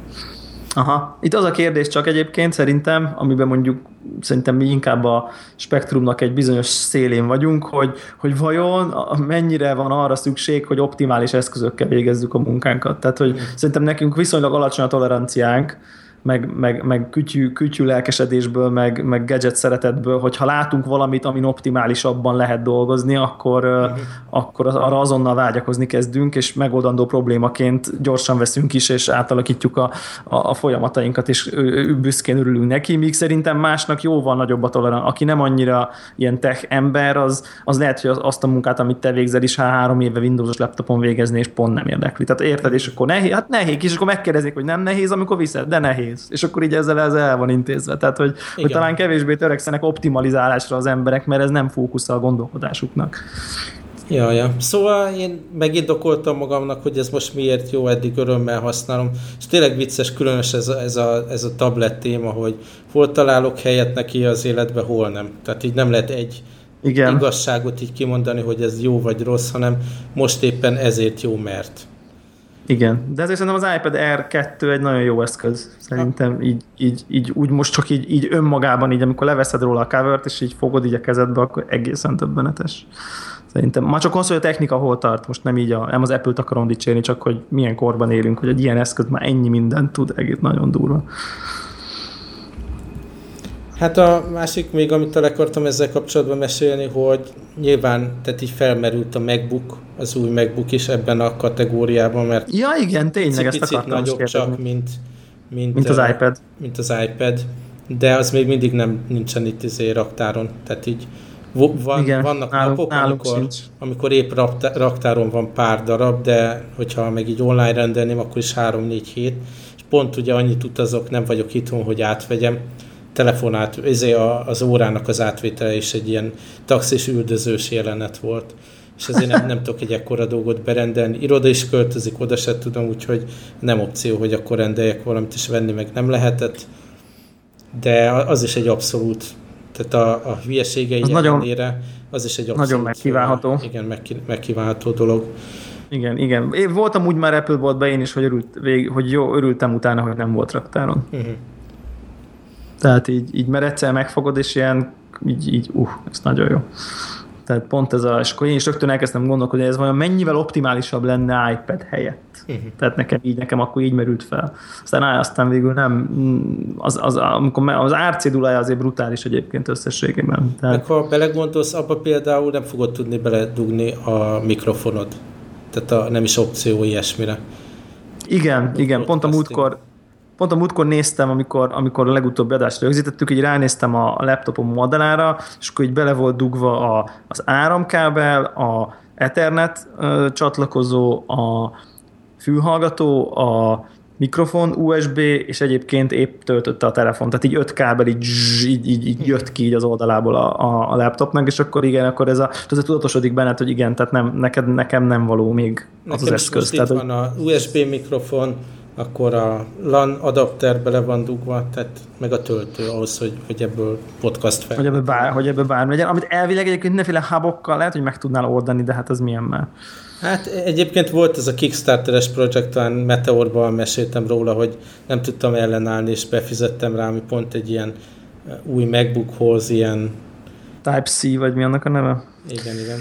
Speaker 2: Aha. Itt az a kérdés csak egyébként szerintem, amiben mondjuk szerintem mi inkább a spektrumnak egy bizonyos szélén vagyunk, hogy, hogy vajon mennyire van arra szükség, hogy optimális eszközökkel végezzük a munkánkat. Tehát, hogy mm. szerintem nekünk viszonylag alacsony a toleranciánk, meg, meg, meg kütyű, kütyű lelkesedésből, meg, meg gadget szeretetből, hogyha látunk valamit, amin optimálisabban lehet dolgozni, akkor, uh-huh. akkor arra azonnal vágyakozni kezdünk, és megoldandó problémaként gyorsan veszünk is, és átalakítjuk a, a, a folyamatainkat, és büszkén örülünk neki, míg szerintem másnak jóval nagyobb a toleran. Aki nem annyira ilyen tech ember, az, az lehet, hogy azt a munkát, amit te végzel is, ha három éve Windows-os laptopon végezni, és pont nem érdekli. Tehát érted, és akkor nehéz, hát nehéz, és akkor megkérdezik, hogy nem nehéz, amikor viszed, de nehéz nehéz. És akkor így ezzel ez el van intézve. Tehát, hogy, hogy talán kevésbé törekszenek optimalizálásra az emberek, mert ez nem fókusz a gondolkodásuknak.
Speaker 1: Ja, ja. Szóval én megindokoltam magamnak, hogy ez most miért jó, eddig örömmel használom. És tényleg vicces, különös ez a, ez a, ez a tablet téma, hogy hol találok helyet neki az életbe, hol nem. Tehát így nem lehet egy Igen. igazságot így kimondani, hogy ez jó vagy rossz, hanem most éppen ezért jó, mert.
Speaker 2: Igen, de ezért szerintem az iPad Air 2 egy nagyon jó eszköz. Szerintem így, így, így úgy most csak így, így önmagában, így amikor leveszed róla a covert, és így fogod így a kezedbe, akkor egészen többenetes. Szerintem már csak az, hogy a technika hol tart, most nem így a, nem az Apple-t akarom dicsérni, csak hogy milyen korban élünk, hogy egy ilyen eszköz már ennyi mindent tud, egész nagyon durva.
Speaker 1: Hát a másik még, amit el akartam ezzel kapcsolatban mesélni, hogy nyilván tehát így felmerült a MacBook, az új MacBook is ebben a kategóriában, mert
Speaker 2: ja igen, tényleg ezt
Speaker 1: akartam nagyobb csak, mint,
Speaker 2: mint, mint, az uh, iPad.
Speaker 1: Mint az iPad, de az még mindig nem nincsen itt izé raktáron, tehát így van, Igen, vannak nálunk, napok, nálunk amikor, amikor épp raktáron van pár darab, de hogyha meg így online rendelném, akkor is 3-4 hét, és pont ugye annyit utazok, nem vagyok itthon, hogy átvegyem, telefonát, ezért az órának az átvétele is egy ilyen taxis üldözős jelenet volt. És ezért nem, nem tudok egy ekkora dolgot berendelni. Iroda is költözik, oda se tudom, úgyhogy nem opció, hogy akkor rendeljek valamit, és venni meg nem lehetett. De az is egy abszolút, tehát a, a hülyeségei az ellenére, nagyon, az is egy abszolút...
Speaker 2: Nagyon megkívánható.
Speaker 1: Igen, meg, megkívánható dolog.
Speaker 2: Igen, igen. Én voltam úgy már Apple boltban én is, hogy, örült, vég, hogy jó, örültem utána, hogy nem volt raktáron. Uh-huh. Tehát így, így mert egyszer megfogod, és ilyen, így, így uh, ez nagyon jó. Tehát pont ez a, és akkor én is rögtön elkezdtem gondolkodni, hogy ez vajon mennyivel optimálisabb lenne iPad helyett. Uh-huh. Tehát nekem így, nekem akkor így merült fel. Aztán, á, aztán végül nem, az, az, amikor az árcédulája azért brutális egyébként összességében.
Speaker 1: Tehát... Meg ha belegondolsz, abba például nem fogod tudni beledugni a mikrofonod. Tehát a, nem is opció ilyesmire.
Speaker 2: Igen, igen, pont a múltkor, pont a múltkor néztem, amikor, amikor a legutóbbi adást rögzítettük, így ránéztem a laptopom modellára, és akkor így bele volt dugva a, az áramkábel, a Ethernet ö, csatlakozó, a fülhallgató, a mikrofon, USB, és egyébként épp töltötte a telefon, tehát így öt kábel így, így, így, így jött ki így az oldalából a, a, a laptopnak, és akkor igen, akkor ez a, ez tudatosodik benned, hogy igen, tehát nem, neked, nekem nem való még az nekem az eszköz.
Speaker 1: tehát, van a USB mikrofon, akkor a LAN adapter bele van dugva, tehát meg a töltő ahhoz, hogy, hogy ebből podcast fel.
Speaker 2: Hogy ebből, bár, hogy ebből bármi legyen, amit elvileg egyébként mindenféle hubokkal lehet, hogy meg tudnál oldani, de hát az milyen már.
Speaker 1: Hát egyébként volt ez a Kickstarteres projekt, talán Meteorban meséltem róla, hogy nem tudtam ellenállni, és befizettem rá, ami pont egy ilyen új MacBookhoz, ilyen...
Speaker 2: Type-C, vagy mi annak a neve?
Speaker 1: Igen, igen.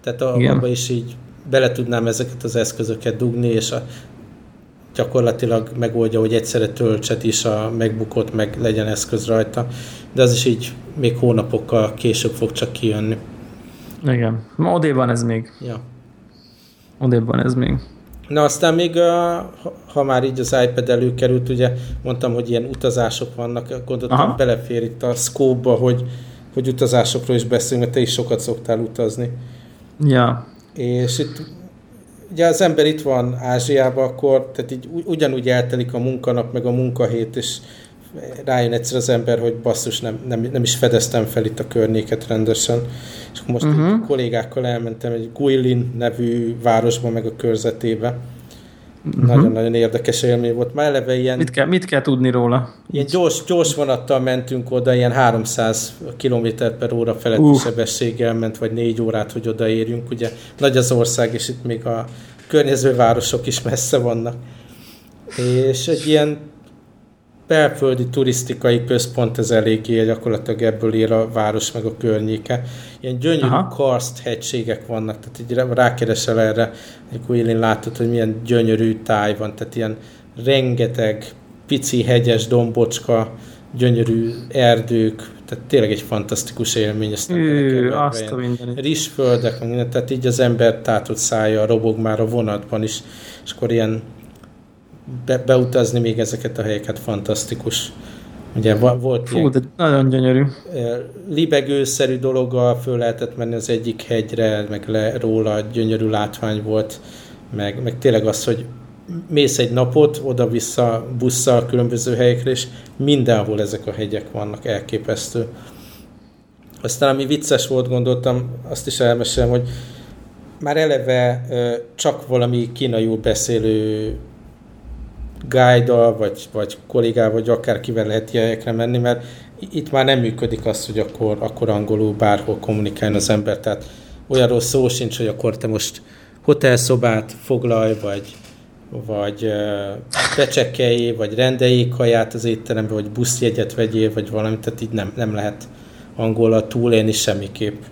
Speaker 1: Tehát a, abban is így bele tudnám ezeket az eszközöket dugni, és a gyakorlatilag megoldja, hogy egyszerre töltset is a megbukott, meg legyen eszköz rajta, de az is így még hónapokkal később fog csak kijönni.
Speaker 2: Igen. Ma odébb van ez még.
Speaker 1: Ja.
Speaker 2: Odébb van ez még.
Speaker 1: Na aztán még, ha már így az iPad előkerült, ugye mondtam, hogy ilyen utazások vannak, gondoltam Aha. belefér itt a scope hogy, hogy utazásokról is beszélünk, mert te is sokat szoktál utazni.
Speaker 2: Ja.
Speaker 1: És itt ugye az ember itt van Ázsiában, akkor tehát így ugyanúgy eltelik a munkanap, meg a munkahét, és rájön egyszer az ember, hogy basszus, nem, nem, nem is fedeztem fel itt a környéket rendesen. És most uh-huh. kollégákkal elmentem egy Guilin nevű városba, meg a körzetébe. Uh-huh. Nagyon-nagyon érdekes élmény volt. Már eleve ilyen...
Speaker 2: Mit kell, mit kell tudni róla?
Speaker 1: Ilyen gyors, gyors vonattal mentünk oda, ilyen 300 km per óra feletti uh. sebességgel ment, vagy négy órát, hogy odaérjünk. Ugye nagy az ország, és itt még a környező városok is messze vannak. És egy ilyen belföldi turisztikai központ, ez eléggé gyakorlatilag ebből él a város meg a környéke. Ilyen gyönyörű Aha. karszt hegységek vannak, tehát így rákeresel erre, amikor élén látod, hogy milyen gyönyörű táj van, tehát ilyen rengeteg pici hegyes dombocska, gyönyörű erdők, tehát tényleg egy fantasztikus élmény.
Speaker 2: Ezt Ő, azt a
Speaker 1: minden. Rizsföldek, tehát így az ember tátott szája robog már a vonatban is, és akkor ilyen be, beutazni még ezeket a helyeket fantasztikus. Ugye volt
Speaker 2: Fú, de nagyon gyönyörű.
Speaker 1: Libegőszerű dologgal föl lehetett menni az egyik hegyre, meg le róla gyönyörű látvány volt, meg, meg tényleg az, hogy mész egy napot, oda-vissza busszal különböző helyekre, és mindenhol ezek a hegyek vannak, elképesztő. Aztán ami vicces volt, gondoltam, azt is elmesélem, hogy már eleve csak valami kínaiul beszélő guide vagy, vagy kollégával, vagy akár kivel lehet ilyenekre menni, mert itt már nem működik az, hogy akkor, akkor angolul bárhol kommunikáljon az ember, tehát olyanról szó sincs, hogy akkor te most hotelszobát foglalj, vagy, vagy becsekkelj, vagy rendeljék kaját az étterembe, vagy buszjegyet vegyél, vagy valami, tehát így nem, nem lehet angolra túlélni semmiképp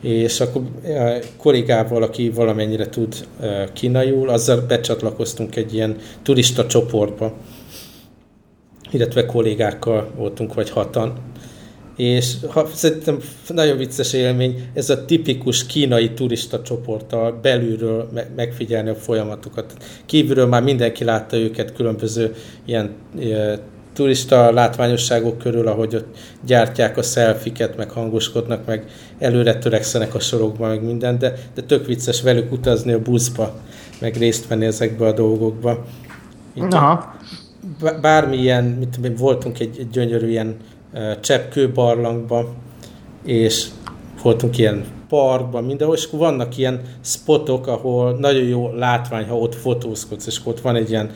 Speaker 1: és akkor a kollégával, aki valamennyire tud kínaiul, azzal becsatlakoztunk egy ilyen turista csoportba, illetve kollégákkal voltunk, vagy hatan. És ha, szerintem nagyon vicces élmény, ez a tipikus kínai turista csoporttal belülről megfigyelni a folyamatokat. Kívülről már mindenki látta őket különböző ilyen turista látványosságok körül, ahogy ott gyártják a szelfiket, meg hangoskodnak, meg előre törekszenek a sorokba, meg minden, de, de tök vicces velük utazni a buszba, meg részt venni ezekbe a dolgokba. Itt Aha. Bármilyen, mit tudom, voltunk egy, egy gyönyörű ilyen uh, cseppkő barlangba, és voltunk ilyen parkban, mindenhol, és akkor vannak ilyen spotok, ahol nagyon jó látvány, ha ott fotózkodsz, és ott van egy ilyen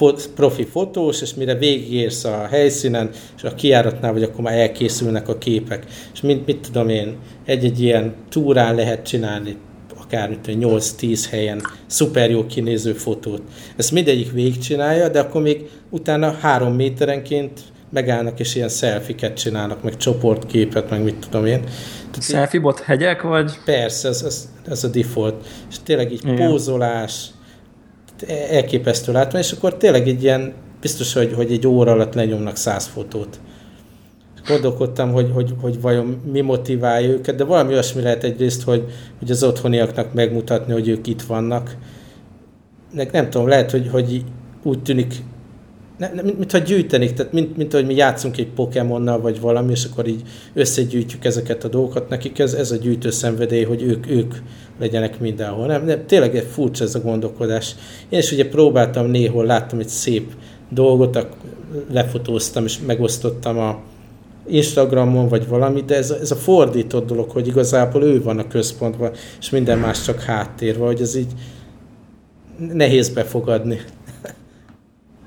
Speaker 1: fot, profi fotós, és mire végigérsz a helyszínen, és a kiáratnál vagy, akkor már elkészülnek a képek. És mit, mit tudom én, egy-egy ilyen túrán lehet csinálni akár 8-10 helyen szuper jó kinéző fotót. Ezt mindegyik végigcsinálja, de akkor még utána három méterenként megállnak és ilyen szelfiket csinálnak, meg csoportképet, meg mit tudom én.
Speaker 2: Selfie bot hegyek, vagy?
Speaker 1: Persze, ez, ez, ez a default. És tényleg így Igen. pózolás, elképesztő látvány, és akkor tényleg egy ilyen, biztos, hogy, hogy egy óra alatt lenyomnak száz fotót. Gondolkodtam, hogy, hogy, hogy vajon mi motiválja őket, de valami olyasmi lehet egyrészt, hogy, hogy az otthoniaknak megmutatni, hogy ők itt vannak. Nem, nem tudom, lehet, hogy, hogy úgy tűnik ne, ne, mint, mintha gyűjtenik, tehát mint, mint hogy mi játszunk egy Pokémonnal, vagy valami, és akkor így összegyűjtjük ezeket a dolgokat. Nekik ez, ez a gyűjtő szenvedély, hogy ők, ők legyenek mindenhol. Nem, nem, tényleg egy furcsa ez a gondolkodás. Én is ugye próbáltam néhol, láttam egy szép dolgot, lefotóztam és megosztottam a Instagramon vagy valami, de ez, ez a fordított dolog, hogy igazából ő van a központban, és minden más csak háttér, vagy ez így nehéz befogadni.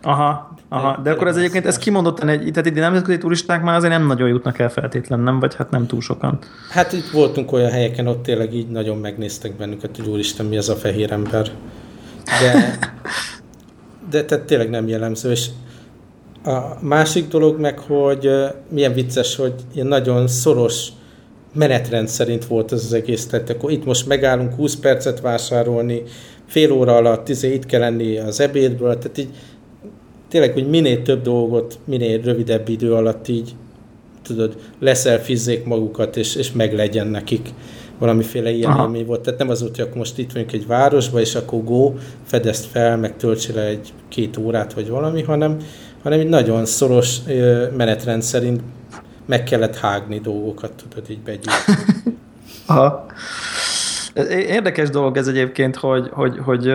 Speaker 2: Aha, Aha, de akkor ez egyébként, ez kimondottan egy, tehát itt nemzetközi turisták már azért nem nagyon jutnak el feltétlen, nem? Vagy hát nem túl sokan.
Speaker 1: Hát itt voltunk olyan helyeken, ott tényleg így nagyon megnéztek bennünket, hogy úristen, mi ez a fehér ember. De, de tehát tényleg nem jellemző, és a másik dolog meg, hogy milyen vicces, hogy ilyen nagyon szoros menetrend szerint volt ez az egész. Tehát akkor itt most megállunk 20 percet vásárolni, fél óra alatt izé, itt kell lenni az ebédből, tehát így tényleg, hogy minél több dolgot, minél rövidebb idő alatt így tudod, leszelfizzék magukat, és, és meg legyen nekik valamiféle ilyen Aha. élmény volt. Tehát nem az volt, hogy akkor most itt vagyunk egy városba, és akkor go, fedezd fel, meg töltsél le egy két órát, vagy valami, hanem, hanem egy nagyon szoros menetrend szerint meg kellett hágni dolgokat, tudod, így begyűjteni.
Speaker 2: Aha. Érdekes dolog ez egyébként, hogy, hogy, hogy,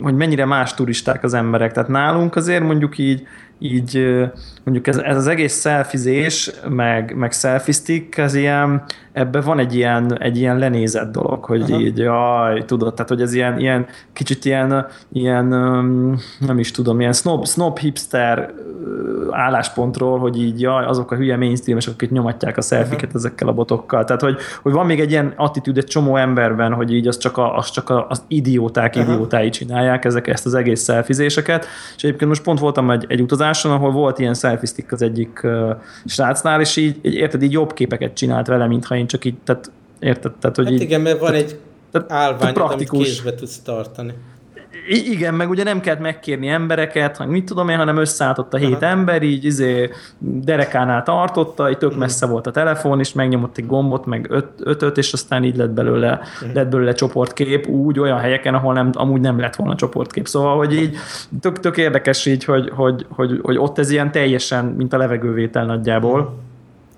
Speaker 2: hogy mennyire más turisták az emberek. Tehát nálunk azért mondjuk így így mondjuk ez, ez az egész szelfizés, meg, meg selfie ez ilyen, ebbe van egy ilyen, egy ilyen lenézett dolog, hogy Aha. így, jaj, tudod, tehát hogy ez ilyen, ilyen kicsit ilyen, ilyen nem is tudom, ilyen snob, snob hipster álláspontról, hogy így, jaj, azok a hülye mainstreamesek, akik nyomatják a szelfiket uh-huh. ezekkel a botokkal. Tehát, hogy, hogy van még egy ilyen attitűd egy csomó emberben, hogy így az csak, a, az csak a, az idióták uh-huh. idiótái csinálják ezek, ezt az egész szelfizéseket. És egyébként most pont voltam egy, egy utazáson, ahol volt ilyen selfie az egyik uh, srácnál, és így, így, érted, így jobb képeket csinált vele, mintha én csak így, tehát érted? Tehát, hogy
Speaker 1: hát
Speaker 2: így,
Speaker 1: igen, mert van tehát, egy állvány, amit kézbe tudsz tartani.
Speaker 2: Igen, meg ugye nem kellett megkérni embereket, hanem mit tudom én, hanem összeállt ott a hét Aha. ember, így izé derekánál tartotta, így tök mhm. messze volt a telefon, és megnyomott egy gombot, meg öt, ötöt, és aztán így lett belőle, uh-huh. lett belőle csoportkép, úgy olyan helyeken, ahol nem, amúgy nem lett volna csoportkép. Szóval, hogy így tök, tök érdekes így, hogy, hogy, hogy, hogy ott ez ilyen teljesen, mint a levegővétel nagyjából. Uh-huh.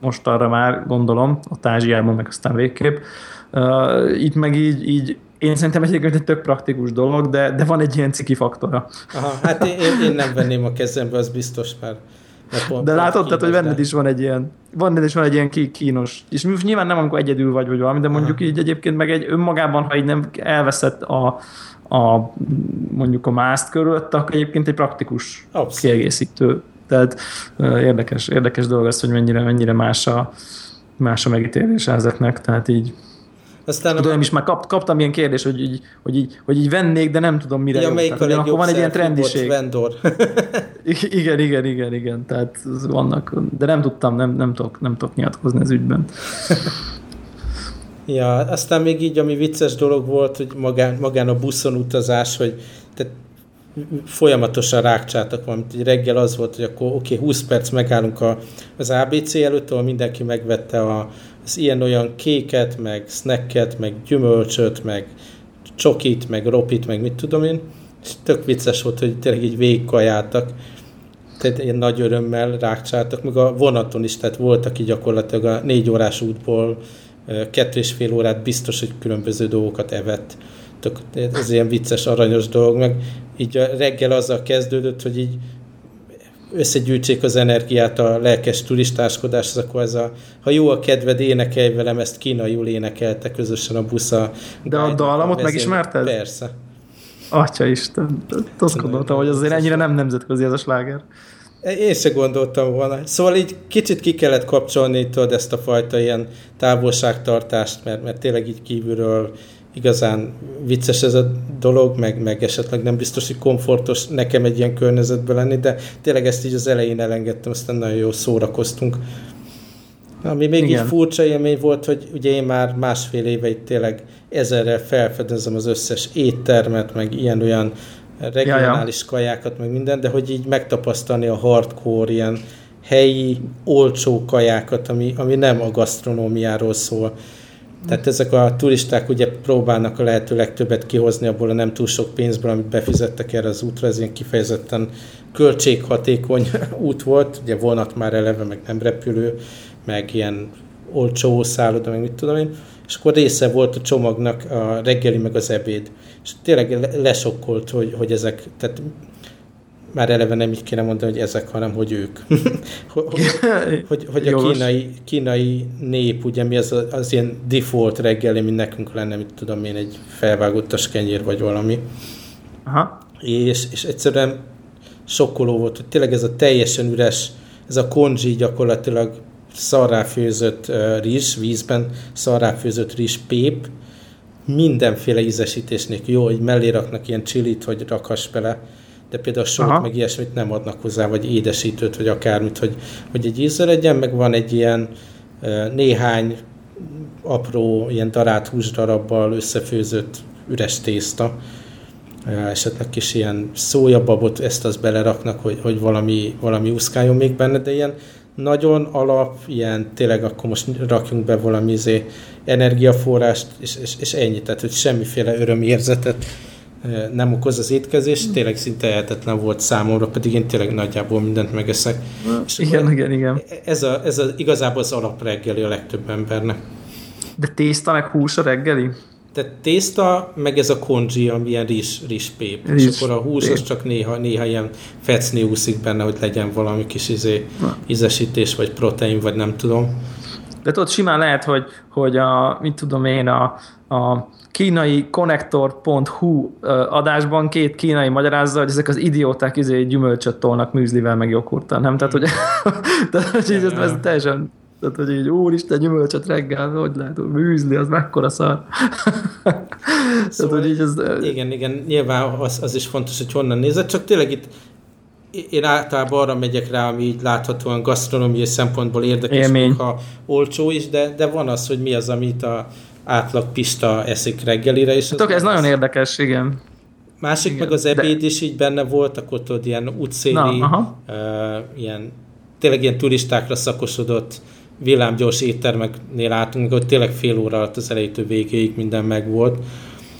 Speaker 2: Most arra már gondolom, a Ázsiában, meg aztán végképp. Uh, itt meg így, így én szerintem egyébként egy tök praktikus dolog, de, de van egy ilyen ciki faktora.
Speaker 1: Aha, hát én, én nem venném a kezembe, az biztos már.
Speaker 2: Pont, de látod, tehát, hogy benned is van egy ilyen, van is van egy ilyen kínos. És nyilván nem, amikor egyedül vagy, vagy valami, de mondjuk Aha. így egyébként meg egy önmagában, ha így nem elveszett a, a mondjuk a mászt körülött, akkor egyébként egy praktikus Abszolút. kiegészítő. Tehát érdekes, érdekes dolog az, hogy mennyire, mennyire más a, más a megítélés ezeknek, tehát így aztán tudom, a... is már kap, kaptam ilyen kérdést, hogy így, hogy, így, hogy így vennék, de nem tudom mire
Speaker 1: ja, jó. Tehát,
Speaker 2: akkor van egy ilyen trendiség.
Speaker 1: Vendor.
Speaker 2: igen, igen, igen, igen. Tehát vannak, de nem tudtam, nem, nem, tudok, nem tudok nyilatkozni az ügyben.
Speaker 1: ja, aztán még így, ami vicces dolog volt, hogy magán, magán a buszon utazás, hogy tehát folyamatosan rákcsáltak valamit. Egy reggel az volt, hogy akkor oké, okay, 20 perc megállunk a, az ABC előtt, ahol mindenki megvette a, az ilyen-olyan kéket, meg snacket, meg gyümölcsöt, meg csokit, meg ropit, meg mit tudom én, és tök vicces volt, hogy tényleg így végigkajáltak, tehát ilyen nagy örömmel rákcsáltak, meg a vonaton is, tehát voltak így gyakorlatilag a négy órás útból kettő és fél órát biztos, hogy különböző dolgokat evett. Tök, ez ilyen vicces, aranyos dolog, meg így a reggel azzal kezdődött, hogy így összegyűjtsék az energiát a lelkes turistáskodáshoz, akkor ez a, ha jó a kedved, énekelj velem, ezt kínaiul énekelte közösen a busza.
Speaker 2: De a dallamot megismerted?
Speaker 1: Persze.
Speaker 2: Atya Isten, azt gondoltam, hogy azért ennyire nem nemzetközi ez a sláger.
Speaker 1: Én se gondoltam volna. Szóval így kicsit ki kellett kapcsolni tudod ezt a fajta ilyen távolságtartást, mert, mert tényleg így kívülről igazán vicces ez a dolog, meg, meg esetleg nem biztos, hogy komfortos nekem egy ilyen környezetben lenni, de tényleg ezt így az elején elengedtem, aztán nagyon jó szórakoztunk. Ami még Igen. így furcsa élmény volt, hogy ugye én már másfél éve itt tényleg ezerrel felfedezem az összes éttermet, meg ilyen-olyan regionális ja, ja. kajákat, meg minden, de hogy így megtapasztalni a hardcore, ilyen helyi, olcsó kajákat, ami, ami nem a gasztronómiáról szól, tehát ezek a turisták ugye próbálnak a lehető legtöbbet kihozni abból a nem túl sok pénzből, amit befizettek erre az útra, ez ilyen kifejezetten költséghatékony út volt, ugye vonat már eleve, meg nem repülő, meg ilyen olcsó szálloda, meg mit tudom én, és akkor része volt a csomagnak a reggeli, meg az ebéd. És tényleg lesokkolt, hogy, hogy ezek, tehát már eleve nem így kéne mondani, hogy ezek, hanem hogy ők. hogy, hogy, hogy a kínai, kínai nép, ugye mi az, az ilyen default reggeli, mint nekünk lenne, mit tudom én, egy felvágottas kenyér vagy valami. Aha. És, és egyszerűen sokkoló volt, hogy tényleg ez a teljesen üres, ez a konzsi gyakorlatilag szarráfőzött uh, rizs, vízben szarráfőzött rizs pép, mindenféle ízesítésnél jó, hogy mellé raknak ilyen csilit, hogy rakhass bele de például sót Aha. meg ilyesmit nem adnak hozzá, vagy édesítőt, vagy akármit, hogy, hogy egy ízre legyen, meg van egy ilyen néhány apró, ilyen darált húsdarabbal összefőzött üres tészta, esetleg kis ilyen szójababot, ezt az beleraknak, hogy, hogy valami, valami úszkáljon még benne, de ilyen nagyon alap, ilyen tényleg akkor most rakjunk be valami izé, energiaforrást, és, és, és ennyi, tehát hogy semmiféle örömérzetet nem okoz az étkezés, tényleg szinte lehetetlen volt számomra, pedig én tényleg nagyjából mindent megeszek.
Speaker 2: És igen, igen, igen.
Speaker 1: Ez, a, ez a, igazából az alapreggeli a legtöbb embernek.
Speaker 2: De tészta meg hús a reggeli?
Speaker 1: Tehát tészta, meg ez a konzsi, ami ilyen rizs, rizspép. Rizs, és akkor a hús az csak néha, néha ilyen fecni úszik benne, hogy legyen valami kis izé, ízesítés, vagy protein, vagy nem tudom.
Speaker 2: De tudod, simán lehet, hogy, hogy a, mit tudom én, a, a kínai connector.hu adásban két kínai magyarázza, hogy ezek az idióták izé gyümölcsöt tolnak műzlivel, meg joghurttal, nem? Tehát, hogy, tehát, hogy ez, ez teljesen tehát, hogy így, úristen, gyümölcsöt reggel, hogy lehet, hogy műzli, az mekkora szar.
Speaker 1: Szóval, Tehát, hogy így ez... Igen, igen, nyilván az, az is fontos, hogy honnan nézed, csak tényleg itt én általában arra megyek rá, ami így láthatóan gasztronómiai szempontból érdekes, Élmény. ha olcsó is, de, de van az, hogy mi az, amit a átlag pista eszik reggelire. És
Speaker 2: Tudok, ez az nagyon érdekes, igen.
Speaker 1: Másik igen, meg az ebéd de... is így benne volt, akkor tudod, ilyen útszéli, Na, uh, ilyen, tényleg ilyen turistákra szakosodott villámgyors éttermeknél álltunk, hogy tényleg fél óra alatt az elejétől végéig minden megvolt.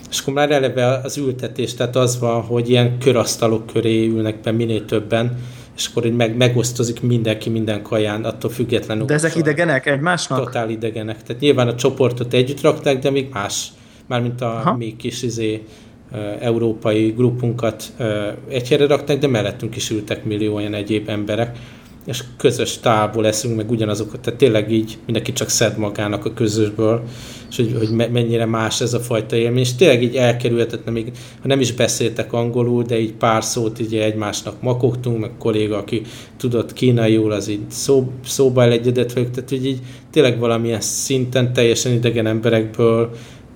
Speaker 1: És akkor már eleve az ültetés, tehát az van, hogy ilyen körasztalok köré ülnek be minél többen, és akkor így meg, megosztozik mindenki minden kaján, attól függetlenül.
Speaker 2: De ezek idegenek egymásnak?
Speaker 1: Totál idegenek. Tehát nyilván a csoportot együtt rakták, de még más, mármint a Aha. mi kis izé, európai grupunkat egyszerre rakták, de mellettünk is ültek millió olyan egyéb emberek és közös tálból leszünk, meg ugyanazokat, tehát tényleg így mindenki csak szed magának a közösből, és hogy, hogy mennyire más ez a fajta élmény, és tényleg így elkerülhetetlen, még ha nem is beszéltek angolul, de így pár szót így egymásnak makogtunk, meg kolléga, aki tudott kínaiul, az így szó, szóba elegyedett velük, tehát hogy így tényleg valamilyen szinten teljesen idegen emberekből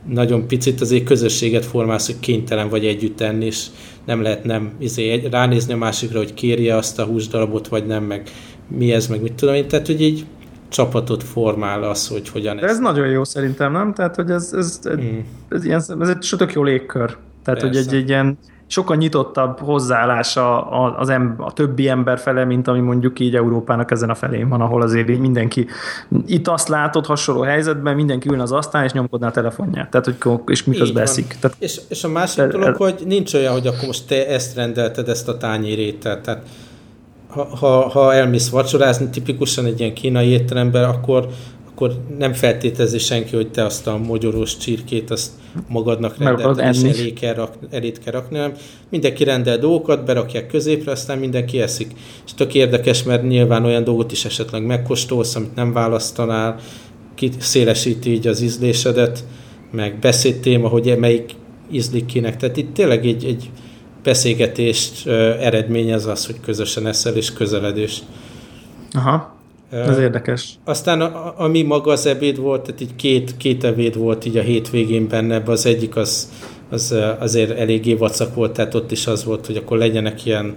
Speaker 1: nagyon picit azért közösséget formálsz, hogy kénytelen vagy együtt enni, és nem lehet nem izé, ránézni a másikra, hogy kérje azt a húsdarabot, vagy nem, meg mi ez, meg mit tudom én. Tehát, hogy így csapatot formál az, hogy hogyan
Speaker 2: De ez. ez nagyon jó szerintem, nem? Tehát, hogy ez, ez, hmm. ez, ilyen, ez egy tök jó légkör. Tehát, Persze. hogy egy, egy ilyen sokkal nyitottabb hozzáállása az em, a többi ember fele, mint ami mondjuk így Európának ezen a felén van, ahol azért mindenki itt azt látod hasonló helyzetben, mindenki ülne az asztán és nyomkodná a telefonját, tehát hogy és miközben eszik. Tehát,
Speaker 1: és, és a másik te, dolog, hogy nincs olyan, hogy akkor most te ezt rendelted, ezt a tányérételt, tehát ha, ha, ha elmész vacsorázni, tipikusan egy ilyen kínai étteremben, akkor akkor nem feltételezi senki, hogy te azt a mogyorós csirkét azt magadnak rendelted, és elé kell, rak, elét kell rakni, hanem mindenki rendel dolgokat, berakják középre, aztán mindenki eszik. És tök érdekes, mert nyilván olyan dolgot is esetleg megkóstolsz, amit nem választanál, szélesíti így az ízlésedet, meg beszédtéma, hogy melyik ízlik kinek. Tehát itt tényleg egy, egy beszélgetést eredményez az, hogy közösen eszel és közeledés.
Speaker 2: Aha. Ez érdekes.
Speaker 1: Aztán a, ami maga az ebéd volt, tehát így két, két ebéd volt így a hétvégén benne, az egyik az, az azért eléggé vacak volt, tehát ott is az volt, hogy akkor legyenek ilyen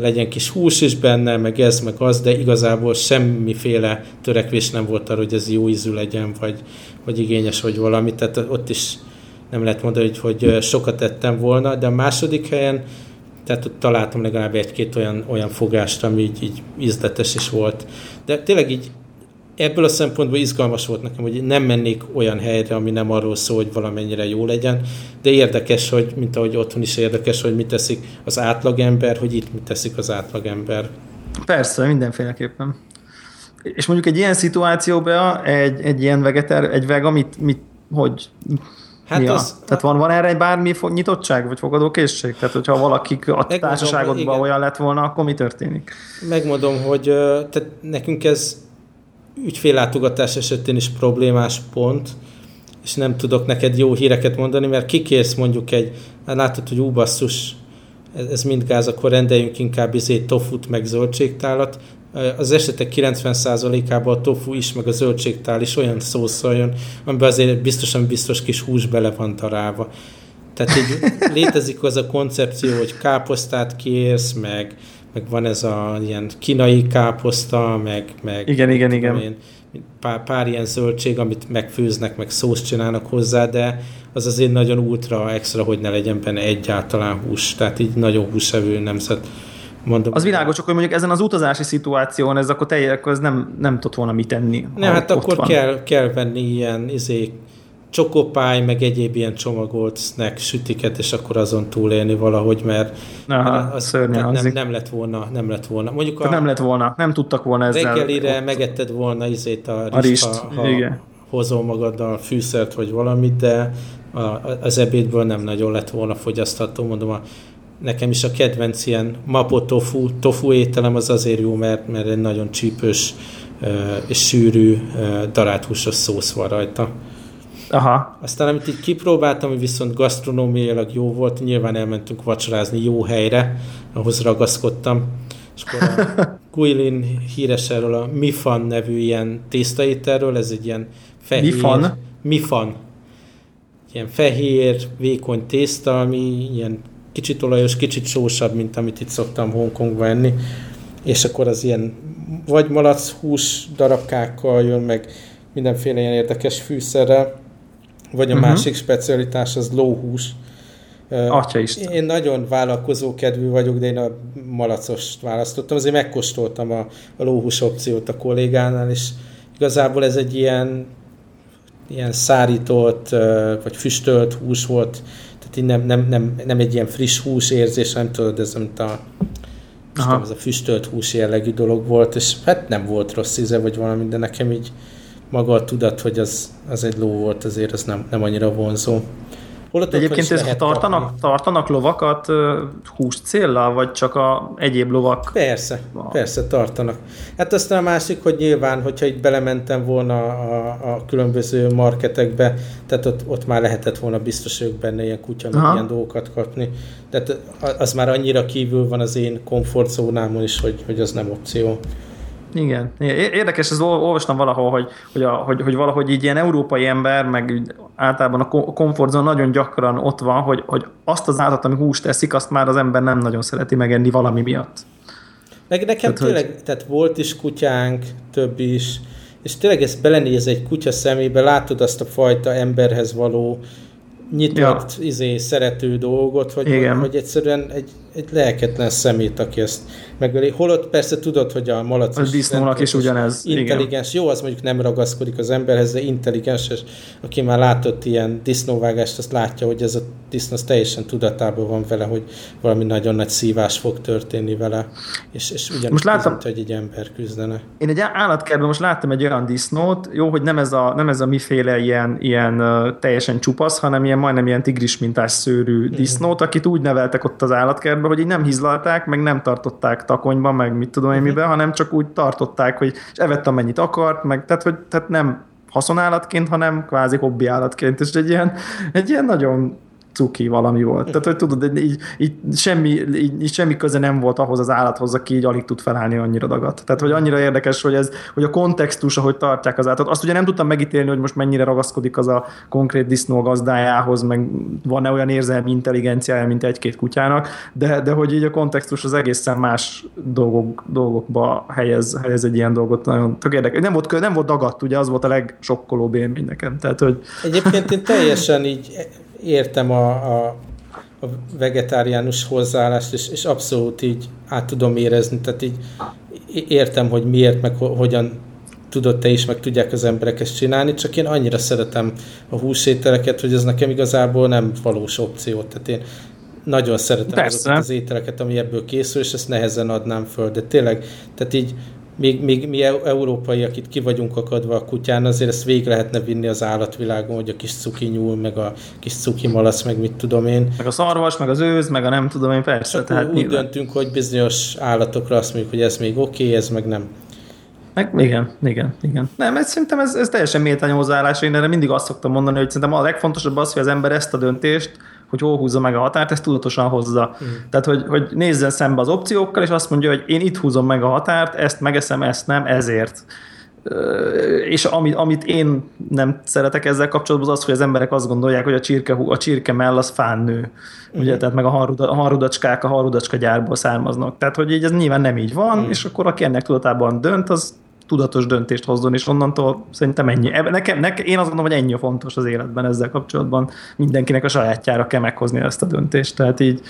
Speaker 1: legyen kis hús is benne, meg ez, meg az, de igazából semmiféle törekvés nem volt arra, hogy ez jó ízű legyen, vagy, vagy igényes, vagy valami, tehát ott is nem lehet mondani, hogy, hogy sokat ettem volna, de a második helyen tehát ott találtam legalább egy-két olyan, olyan fogást, ami így, így ízletes is volt. De tényleg így ebből a szempontból izgalmas volt nekem, hogy nem mennék olyan helyre, ami nem arról szól, hogy valamennyire jó legyen, de érdekes, hogy, mint ahogy otthon is érdekes, hogy mit teszik az átlagember, hogy itt mit teszik az átlagember.
Speaker 2: Persze, mindenféleképpen. És mondjuk egy ilyen szituációban egy, egy ilyen vegetár, egy vega, mit, mit, hogy Hát ja. az, Tehát van, van erre bármi nyitottság, vagy fogadókészség? Tehát, hogyha valaki a társaságodban olyan lett volna, akkor mi történik?
Speaker 1: Megmondom, hogy tehát nekünk ez ügyféllátogatás esetén is problémás pont, és nem tudok neked jó híreket mondani, mert kikérsz mondjuk egy, hát látod, hogy ú, basszus, ez, ez mind gáz, akkor rendeljünk inkább izé tofut meg zöldségtálat, az esetek 90%-ában a tofu is, meg a zöldségtál is olyan szószal jön, amiben azért biztosan biztos kis hús bele van darálva. Tehát így létezik az a koncepció, hogy káposztát kérsz, meg, meg van ez a ilyen kínai káposzta, meg, meg
Speaker 2: igen, igen, igen.
Speaker 1: Én, pár, pár ilyen zöldség, amit megfőznek, meg szószt csinálnak hozzá, de az azért nagyon ultra extra, hogy ne legyen benne egyáltalán hús, tehát így nagyon húsevő nemzet.
Speaker 2: Mondom. Az világos, csak hogy mondjuk ezen az utazási szituáción ez akkor te akkor ez nem, nem tudott volna mit tenni.
Speaker 1: Nem, hát akkor van. kell, kell venni ilyen izé, csokopály, meg egyéb ilyen csomagolt snack sütiket, és akkor azon túlélni valahogy, mert
Speaker 2: Aha, az
Speaker 1: nem, nem, nem, lett volna, nem lett volna.
Speaker 2: Mondjuk a nem lett volna, nem tudtak volna ezzel.
Speaker 1: Reggelire ott... megetted volna izét a a rist ha, ha igen. hozol magaddal fűszert vagy valamit, de a, az ebédből nem nagyon lett volna fogyasztható. Mondom, a, nekem is a kedvenc ilyen mapo tofu, tofu ételem az azért jó, mert, mert egy nagyon csípős és sűrű darált húsos szósz van rajta.
Speaker 2: Aha.
Speaker 1: Aztán amit így kipróbáltam, viszont gasztronómiailag jó volt, nyilván elmentünk vacsorázni jó helyre, ahhoz ragaszkodtam. És akkor a Guilin híres erről a Mifan nevű ilyen tésztaételről, ez egy ilyen fehér...
Speaker 2: Mifan?
Speaker 1: Mifan. Ilyen fehér, vékony tészta, ami ilyen kicsit olajos, kicsit sósabb, mint amit itt szoktam Hongkongban enni. És akkor az ilyen vagy malac hús darabkákkal jön, meg mindenféle ilyen érdekes fűszerrel vagy a uh-huh. másik specialitás az lóhús.
Speaker 2: Atya is.
Speaker 1: Én nagyon vállalkozó kedvű vagyok, de én a malacost választottam. Azért megkóstoltam a, a lóhús opciót a kollégánál, és igazából ez egy ilyen, ilyen szárított, vagy füstölt hús volt, tehát így nem, nem, nem, nem egy ilyen friss hús érzés, nem tudod, ez mint a, tudom, ez a füstölt hús jellegű dolog volt, és hát nem volt rossz íze, vagy valami, de nekem így maga a tudat, hogy az, az egy ló volt, azért az nem, nem annyira vonzó.
Speaker 2: Holott Egyébként ez tartanak, tartanak lovakat hús céllal, vagy csak a egyéb lovak?
Speaker 1: Persze, a... persze tartanak. Hát aztán a másik, hogy nyilván, hogyha itt belementem volna a, a különböző marketekbe, tehát ott, ott már lehetett volna biztos ők benne ilyen kutya, ilyen dolgokat kapni. Tehát az már annyira kívül van az én komfortzónámon is, hogy, hogy az nem opció.
Speaker 2: Igen. Érdekes, ez olvastam valahol, hogy, hogy, a, hogy, hogy valahogy így ilyen európai ember, meg általában a komfortzón nagyon gyakran ott van, hogy, hogy azt az állat, ami húst teszik, azt már az ember nem nagyon szereti megenni valami miatt.
Speaker 1: Meg nekem tehát, tényleg, hogy... tehát volt is kutyánk, több is, és tényleg ezt belenéz egy kutya szemébe, látod azt a fajta emberhez való nyitott, ja. izé, szerető dolgot, hogy, Igen. hogy egyszerűen egy, egy lelketlen szemét, aki ezt megöli. Holott persze tudod, hogy a malac
Speaker 2: a disznónak is ugyanez.
Speaker 1: Intelligens. Igen. Jó, az mondjuk nem ragaszkodik az emberhez, de intelligens, és aki már látott ilyen disznóvágást, azt látja, hogy ez a disznó teljesen tudatában van vele, hogy valami nagyon nagy szívás fog történni vele, és, és ugyanúgy most láttam, hogy egy ember küzdene.
Speaker 2: Én egy állatkertben most láttam egy olyan disznót, jó, hogy nem ez a, nem ez a miféle ilyen, ilyen teljesen csupasz, hanem ilyen majdnem ilyen tigris mintás szőrű mm. disznót, akit úgy neveltek ott az állatkertben, hogy így nem hizlalták, meg nem tartották takonyban, meg mit tudom én uh-huh. miben, hanem csak úgy tartották, hogy és evett amennyit akart, meg tehát, hogy tehát nem haszonállatként, hanem kvázi hobbi állatként, és egy ilyen, egy ilyen nagyon cuki valami volt. Tehát, hogy tudod, így, így, semmi, így, így semmi köze nem volt ahhoz az állathoz, aki így alig tud felállni annyira dagat. Tehát, hogy annyira érdekes, hogy, ez, hogy a kontextus, ahogy tartják az állatot. Azt ugye nem tudtam megítélni, hogy most mennyire ragaszkodik az a konkrét disznó gazdájához, meg van-e olyan érzelmi intelligenciája, mint egy-két kutyának, de, de hogy így a kontextus az egészen más dolgok, dolgokba helyez, helyez egy ilyen dolgot. Nagyon tök érdekes. Nem volt, nem volt dagadt, ugye az volt a legsokkolóbb élmény nekem. Tehát, hogy...
Speaker 1: Egyébként én teljesen így értem a, a, a vegetáriánus hozzáállást, és, és abszolút így át tudom érezni, tehát így értem, hogy miért, meg hogyan tudod te is, meg tudják az emberek ezt csinálni, csak én annyira szeretem a húsételeket, hogy ez nekem igazából nem valós opció. Tehát én nagyon szeretem azokat az ételeket, ami ebből készül, és ezt nehezen adnám föl. De tényleg, tehát így még, még mi európaiak itt ki vagyunk akadva a kutyán, azért ezt végig lehetne vinni az állatvilágon, hogy a kis cuki nyúl, meg a kis cuki malac, meg mit tudom én.
Speaker 2: Meg a szarvas, meg az őz, meg a nem tudom én, persze.
Speaker 1: Csak tehát úgy nyilván. döntünk, hogy bizonyos állatokra azt mondjuk, hogy ez még oké, okay, ez meg nem.
Speaker 2: Meg, igen, igen, igen. Nem, ez, szerintem ez, ez teljesen méltányos hozzáállás. Én erre mindig azt szoktam mondani, hogy szerintem a legfontosabb az, hogy az ember ezt a döntést, hogy hol húzza meg a határt, ezt tudatosan hozza. Mm. Tehát, hogy, hogy nézzen szembe az opciókkal, és azt mondja, hogy én itt húzom meg a határt, ezt megeszem, ezt nem, ezért. és amit, amit én nem szeretek ezzel kapcsolatban, az az, hogy az emberek azt gondolják, hogy a csirke, a csirke mell az fán nő. Ugye, tehát meg a, haruda, a harudacskák a harudacska gyárból származnak. Tehát, hogy így ez nyilván nem így van, uh-huh. és akkor aki ennek tudatában dönt, az tudatos döntést hozzon, és onnantól szerintem ennyi. Nekem, nekem, én azt gondolom, hogy ennyi a fontos az életben ezzel kapcsolatban. Mindenkinek a sajátjára kell meghozni ezt a döntést. Tehát így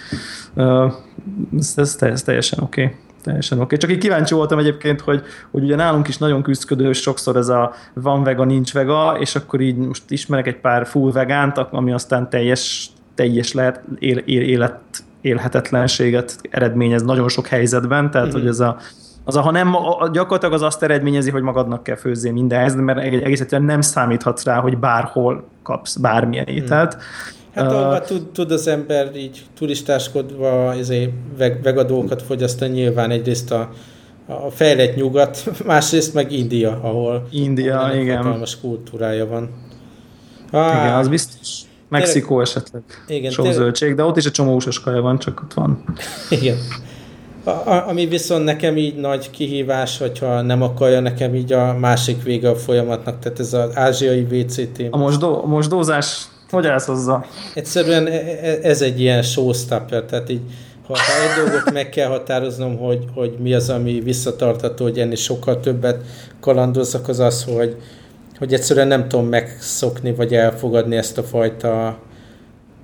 Speaker 2: ez, ez, ez teljesen oké. Okay teljesen oké. Okay. Csak így kíváncsi voltam egyébként, hogy, hogy ugye nálunk is nagyon küzdködő sokszor ez a van vega, nincs vega, és akkor így most ismerek egy pár full vegánt, ami aztán teljes, teljes lehet él, él, élet, élhetetlenséget eredményez nagyon sok helyzetben, tehát mm-hmm. hogy ez a az ha nem, gyakorlatilag az azt eredményezi, hogy magadnak kell főzni mindenhez, mert egész egyszerűen nem számíthatsz rá, hogy bárhol kapsz bármilyen mhm. ételt. Mm.
Speaker 1: Hát uh, tud, tud az ember így turistáskodva izé, veg, vegadókat fogyasztani, nyilván egyrészt a, a fejlett nyugat, másrészt meg India, ahol
Speaker 2: India, ahol igen.
Speaker 1: hatalmas kultúrája van.
Speaker 2: Ah, igen, az biztos. Mexikó esetleg. Igen, Sok zöldség, de ott is egy csomó húsos kaja van, csak ott van.
Speaker 1: Igen. A, a, ami viszont nekem így nagy kihívás, hogyha nem akarja nekem így a másik vége a folyamatnak, tehát ez az ázsiai VCT.
Speaker 2: A mosdó, a mosdózás hogy állsz hozzá?
Speaker 1: Egyszerűen e, e, ez egy ilyen showstopper, tehát így ha, ha egy dolgot meg kell határoznom, hogy, hogy mi az, ami visszatartató, hogy ennél sokkal többet kalandozzak, az az, hogy, hogy egyszerűen nem tudom megszokni, vagy elfogadni ezt a fajta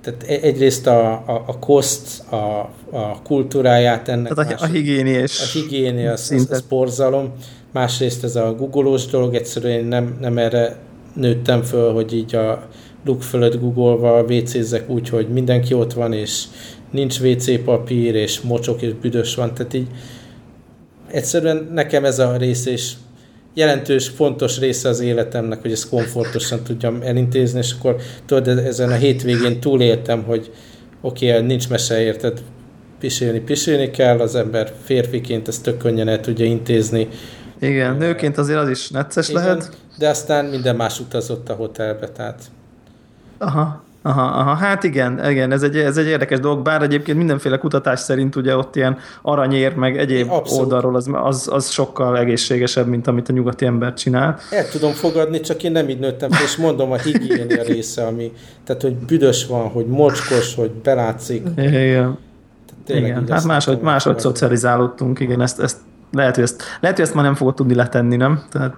Speaker 1: tehát e, egyrészt a, a, a koszt, a, a kultúráját ennek.
Speaker 2: Tehát a, a higiéniés.
Speaker 1: A higiéni, az, az, az borzalom. Másrészt ez a googolós dolog, egyszerűen nem, nem erre nőttem föl, hogy így a luk fölött googolva WC-zek úgy, hogy mindenki ott van, és nincs WC papír, és mocsok, és büdös van, tehát így egyszerűen nekem ez a rész, és jelentős, fontos része az életemnek, hogy ezt komfortosan tudjam elintézni, és akkor tudod, ezen a hétvégén túléltem, hogy oké, okay, nincs mese, érted, pisélni, pisélni kell, az ember férfiként ezt tök könnyen el tudja intézni.
Speaker 2: Igen, nőként azért az is necces Igen, lehet.
Speaker 1: De aztán minden más utazott a hotelbe, tehát
Speaker 2: Aha. Aha, aha, hát igen, igen ez, egy, ez egy érdekes dolog, bár egyébként mindenféle kutatás szerint ugye ott ilyen aranyér, meg egyéb Abszolút. oldalról az, az, az sokkal egészségesebb, mint amit a nyugati ember csinál.
Speaker 1: El tudom fogadni, csak én nem így nőttem és mondom a higiénia része, ami, tehát hogy büdös van, hogy mocskos, hogy belátszik.
Speaker 2: Igen. igen, hát máshogy, máshogy szocializálódtunk, igen, ezt, ezt lehet, hogy ezt, lehet, hogy ezt már nem fogod tudni letenni, nem? Tehát,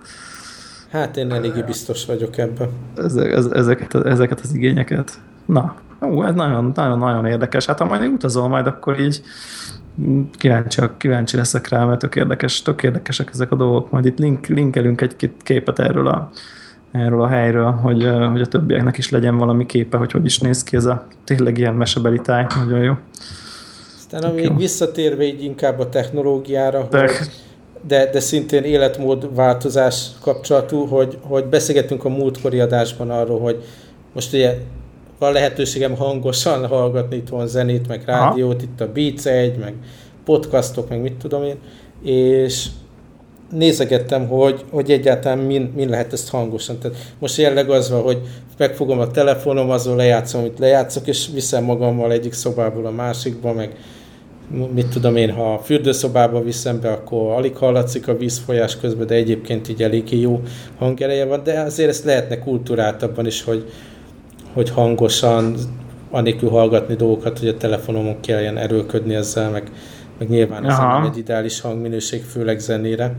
Speaker 1: Hát én eléggé biztos vagyok ebben.
Speaker 2: Ezek, ezeket, ezeket az igényeket. Na, ó, ez nagyon, nagyon, nagyon érdekes. Hát ha majd utazol majd, akkor így kíváncsi, kíváncsi leszek rá, mert tök, érdekes, tök érdekesek ezek a dolgok. Majd itt link, linkelünk egy képet erről a, erről a helyről, hogy, hogy a többieknek is legyen valami képe, hogy hogy is néz ki ez a tényleg ilyen mesebeli táj. Nagyon jó.
Speaker 1: Aztán amíg visszatérve így inkább a technológiára, De. hogy de, de szintén életmód változás kapcsolatú, hogy, hogy beszélgetünk a múltkori adásban arról, hogy most ugye van lehetőségem hangosan hallgatni itt van zenét, meg rádiót, Aha. itt a Beats 1, meg podcastok, meg mit tudom én, és nézegettem, hogy, hogy egyáltalán min, min lehet ezt hangosan. Tehát most jelenleg az van, hogy megfogom a telefonom, azon lejátszom, amit lejátszok, és viszem magammal egyik szobából a másikba, meg mit tudom én, ha a fürdőszobába viszem be, akkor alig hallatszik a vízfolyás közben, de egyébként így eléggé jó hangereje van, de azért ezt lehetne kultúráltabban is, hogy, hogy hangosan, anélkül hallgatni dolgokat, hogy a telefonomon kelljen erőlködni ezzel, meg, meg nyilván ez nem egy ideális hangminőség, főleg zenére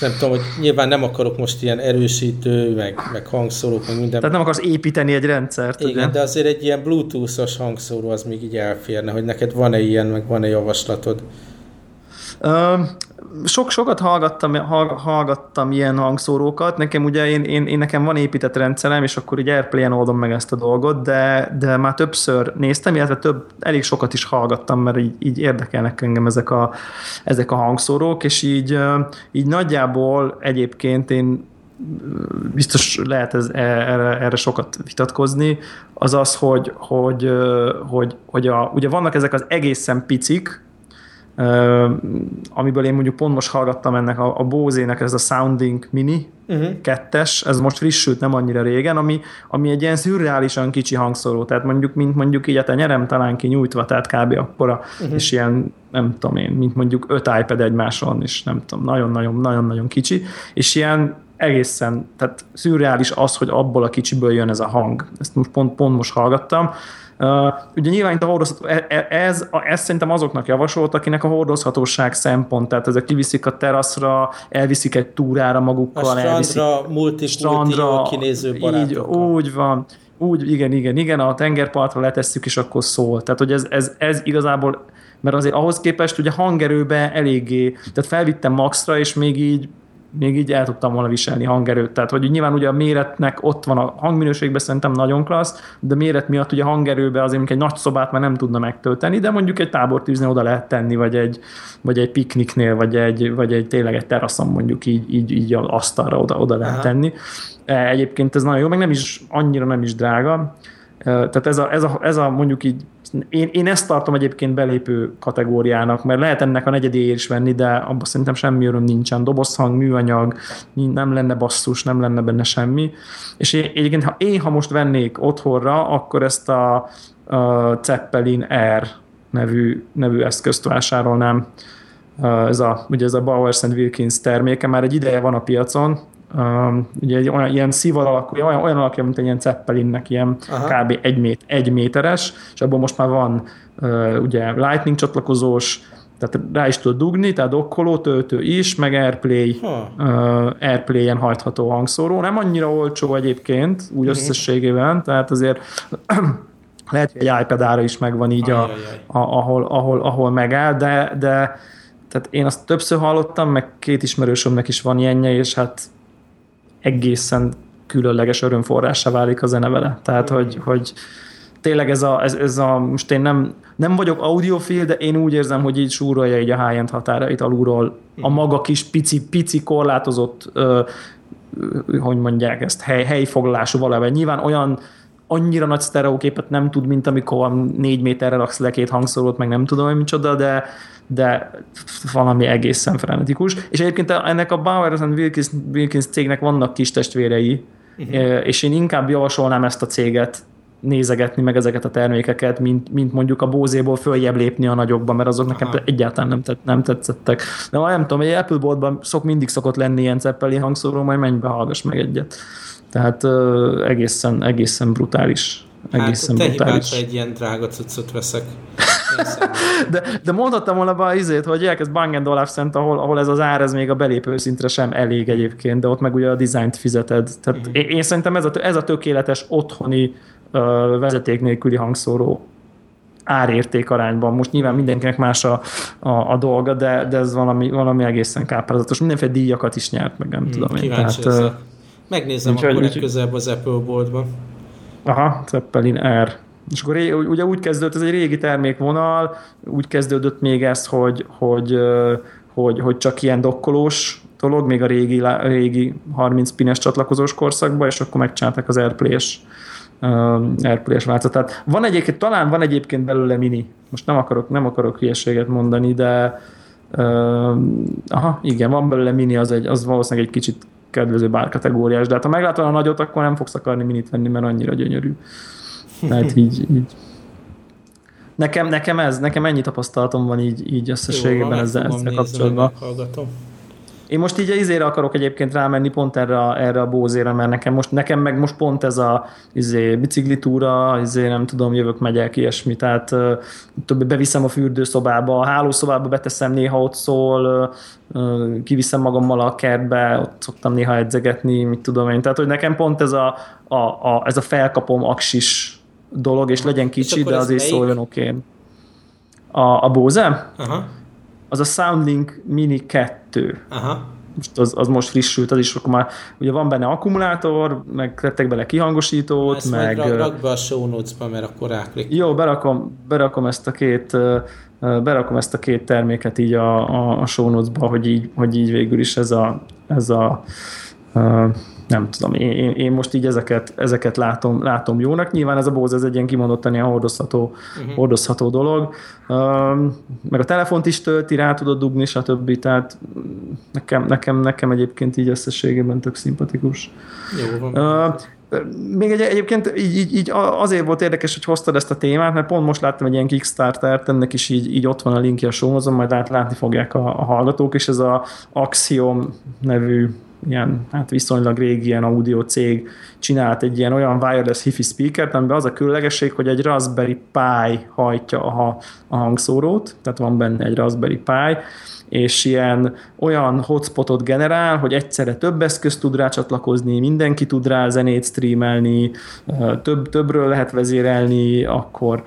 Speaker 1: nem tudom, hogy nyilván nem akarok most ilyen erősítő, meg, meg hangszórók, meg minden.
Speaker 2: Tehát nem akarsz építeni egy rendszert,
Speaker 1: Igen, ugye? de azért egy ilyen bluetooth-os hangszóró az még így elférne, hogy neked van-e ilyen, meg van-e javaslatod?
Speaker 2: Sok, sokat hallgattam, hallgattam ilyen hangszórókat, nekem ugye én, én, én, nekem van épített rendszerem, és akkor így Airplay-en oldom meg ezt a dolgot, de, de már többször néztem, illetve több, elég sokat is hallgattam, mert így, így érdekelnek engem ezek a, ezek a hangszórók, és így, így nagyjából egyébként én biztos lehet ez, e, erre, erre sokat vitatkozni, az az, hogy, hogy, hogy, hogy a, ugye vannak ezek az egészen picik, amiből én mondjuk pont most hallgattam ennek a, a Bose-nek ez a Sounding Mini uh-huh. kettes, ez most frissült nem annyira régen, ami, ami egy ilyen szürreálisan kicsi hangszóró, tehát mondjuk, mint mondjuk így a tenyerem talán kinyújtva, tehát kb. akkora, uh-huh. és ilyen, nem tudom én, mint mondjuk öt iPad egymáson, és nem tudom, nagyon-nagyon-nagyon-nagyon kicsi, és ilyen egészen, tehát szürreális az, hogy abból a kicsiből jön ez a hang. Ezt most pont, pont most hallgattam, Uh, ugye nyilván itt a hordozható, e, e, ez, ez szerintem azoknak javasolt, akinek a hordozhatóság szempont, tehát ezek kiviszik a teraszra, elviszik egy túrára magukkal, a
Speaker 1: strandra,
Speaker 2: elviszik
Speaker 1: multi, strandra, multi kinéző
Speaker 2: így, úgy van, úgy, igen, igen, igen, a tengerpartra letesszük, és akkor szól. Tehát, hogy ez, ez, ez igazából, mert azért ahhoz képest ugye hangerőbe eléggé, tehát felvittem maxra, és még így még így el tudtam volna viselni hangerőt. Tehát, hogy nyilván ugye a méretnek ott van a hangminőségben szerintem nagyon klassz, de méret miatt ugye hangerőbe azért egy nagy szobát már nem tudna megtölteni, de mondjuk egy tábortűznél oda lehet tenni, vagy egy, vagy egy pikniknél, vagy egy, vagy egy tényleg egy teraszon mondjuk így, így, így az asztalra oda, oda lehet Aha. tenni. E, egyébként ez nagyon jó, meg nem is annyira nem is drága. E, tehát ez a, ez a, ez a mondjuk így én, én ezt tartom egyébként belépő kategóriának, mert lehet ennek a negyedéért is venni, de abban szerintem semmi öröm nincsen. Dobozhang, műanyag, nem lenne basszus, nem lenne benne semmi. És én, egyébként, ha én ha most vennék otthonra, akkor ezt a, a Zeppelin Air nevű, nevű eszközt vásárolnám. Ez a, ugye ez a Bowers Wilkins terméke, már egy ideje van a piacon, Um, ugye egy olyan ilyen szíval alakú, olyan, olyan alakja, mint egy ilyen Zeppelinnek, ilyen Aha. kb. Egy, mét, egy méteres, és abból most már van uh, ugye Lightning csatlakozós, tehát rá is tud dugni, tehát dokkoló töltő is, meg Airplay, uh, Airplay-en hajtható hangszóró. Nem annyira olcsó egyébként, úgy uh-huh. összességében, tehát azért lehet, hogy egy ipad ára is megvan így, a, a, ahol, ahol, ahol megáll, de, de tehát én azt többször hallottam, meg két ismerősömnek is van ilyenje, és hát egészen különleges örömforrása válik a zene vele. Tehát, mm. hogy, hogy tényleg ez a, ez, ez a, most én nem, nem vagyok audiofil, de én úgy érzem, hogy így súrolja így a high-end határait alulról a mm. maga kis pici, pici korlátozott ö, hogy mondják ezt, hely, helyfoglalású valami. Nyilván olyan annyira nagy sztereóképet nem tud, mint amikor négy méterre raksz le két hangszórót, meg nem tudom, hogy micsoda, de, de valami egészen frenetikus. És egyébként ennek a Bowers and Wilkins, Wilkins cégnek vannak kis testvérei, uh-huh. és én inkább javasolnám ezt a céget nézegetni meg ezeket a termékeket, mint, mint mondjuk a bózéból följebb lépni a nagyokba, mert azok nekem Aha. egyáltalán nem, tett, nem tetszettek. De nem tudom, egy Apple boltban szok, mindig szokott lenni ilyen ceppeli hangszóró, majd menj be, hallgass meg egyet. Tehát uh, egészen, egészen brutális. Egészen
Speaker 1: hát, te brutális. egy ilyen drága cuccot veszek.
Speaker 2: De, de mondhattam volna be izét, hogy elkezd Bang Olufsen, ahol, ahol ez az ár, ez még a belépő szintre sem elég egyébként, de ott meg ugye a dizájnt fizeted. Tehát uh-huh. én, én szerintem ez a, ez a tökéletes otthoni uh, vezeték nélküli hangszóró árérték arányban. Most nyilván mindenkinek más a, a, a dolga, de, de ez valami, valami egészen káprázatos. Mindenféle díjakat is nyert, meg nem hmm, tudom én. Tehát,
Speaker 1: Megnézem úgy, akkor legközelebb az Apple boltban.
Speaker 2: Aha, Zeppelin R. És akkor ugye úgy kezdődött, ez egy régi termékvonal, úgy kezdődött még ez, hogy, hogy, hogy, hogy csak ilyen dokkolós dolog, még a régi, régi 30 pines csatlakozós korszakban, és akkor megcsinálták az Airplay-es Airplay-es változat. van egyébként, talán van egyébként belőle mini. Most nem akarok, nem akarok hülyeséget mondani, de uh, aha, igen, van belőle mini, az, egy, az valószínűleg egy kicsit kedvező bárkategóriás, de hát ha meglátod a nagyot, akkor nem fogsz akarni minit venni, mert annyira gyönyörű. Tehát így, így. Nekem, nekem ez, nekem ennyi tapasztalatom van így, így összességében ezzel, ezzel kapcsolatban. Én most így izére akarok egyébként rámenni pont erre a, erre a bózére, mert nekem most, nekem meg most pont ez a izé, biciklitúra, izé, nem tudom, jövök, megyek, ilyesmi, tehát uh, beviszem a fürdőszobába, a hálószobába beteszem, néha ott szól, kiviszem magammal a kertbe, ott szoktam néha edzegetni, mit tudom én, tehát hogy nekem pont ez a, a, a, ez a felkapom aksis dolog, és legyen kicsi, és de azért szóljon oké. A, a Bose? Aha az a Soundlink Mini 2. Aha. Most az, az most frissült, az is akkor már ugye van benne akkumulátor, meg tettek bele kihangosítót, ezt meg...
Speaker 1: Majd rak, be a show notes-ba, mert akkor ráklik.
Speaker 2: Jó, berakom, berakom ezt a két berakom ezt a két terméket így a, a, a show notes-ba, hogy így, hogy így végül is ez a, ez a, a nem tudom, én, én most így ezeket, ezeket látom, látom jónak. Nyilván ez a Bose, ez egy ilyen kimondottan ilyen hordozható, uh-huh. hordozható dolog. Um, meg a telefont is tölti, rá tudod dugni, stb. Tehát nekem, nekem, nekem egyébként így összességében tök szimpatikus. Jó van. Uh, még egy, egyébként így, így, így azért volt érdekes, hogy hoztad ezt a témát, mert pont most láttam egy ilyen Kickstarter-t, ennek is így, így ott van a linkje a show majd át látni fogják a, a hallgatók, és ez a Axiom nevű ilyen hát viszonylag régi ilyen audio cég csinált egy ilyen olyan wireless hifi speakert, amiben az a különlegesség, hogy egy Raspberry Pi hajtja a, a hangszórót, tehát van benne egy Raspberry Pi, és ilyen olyan hotspotot generál, hogy egyszerre több eszköz tud rá csatlakozni, mindenki tud rá zenét streamelni, több, többről lehet vezérelni, akkor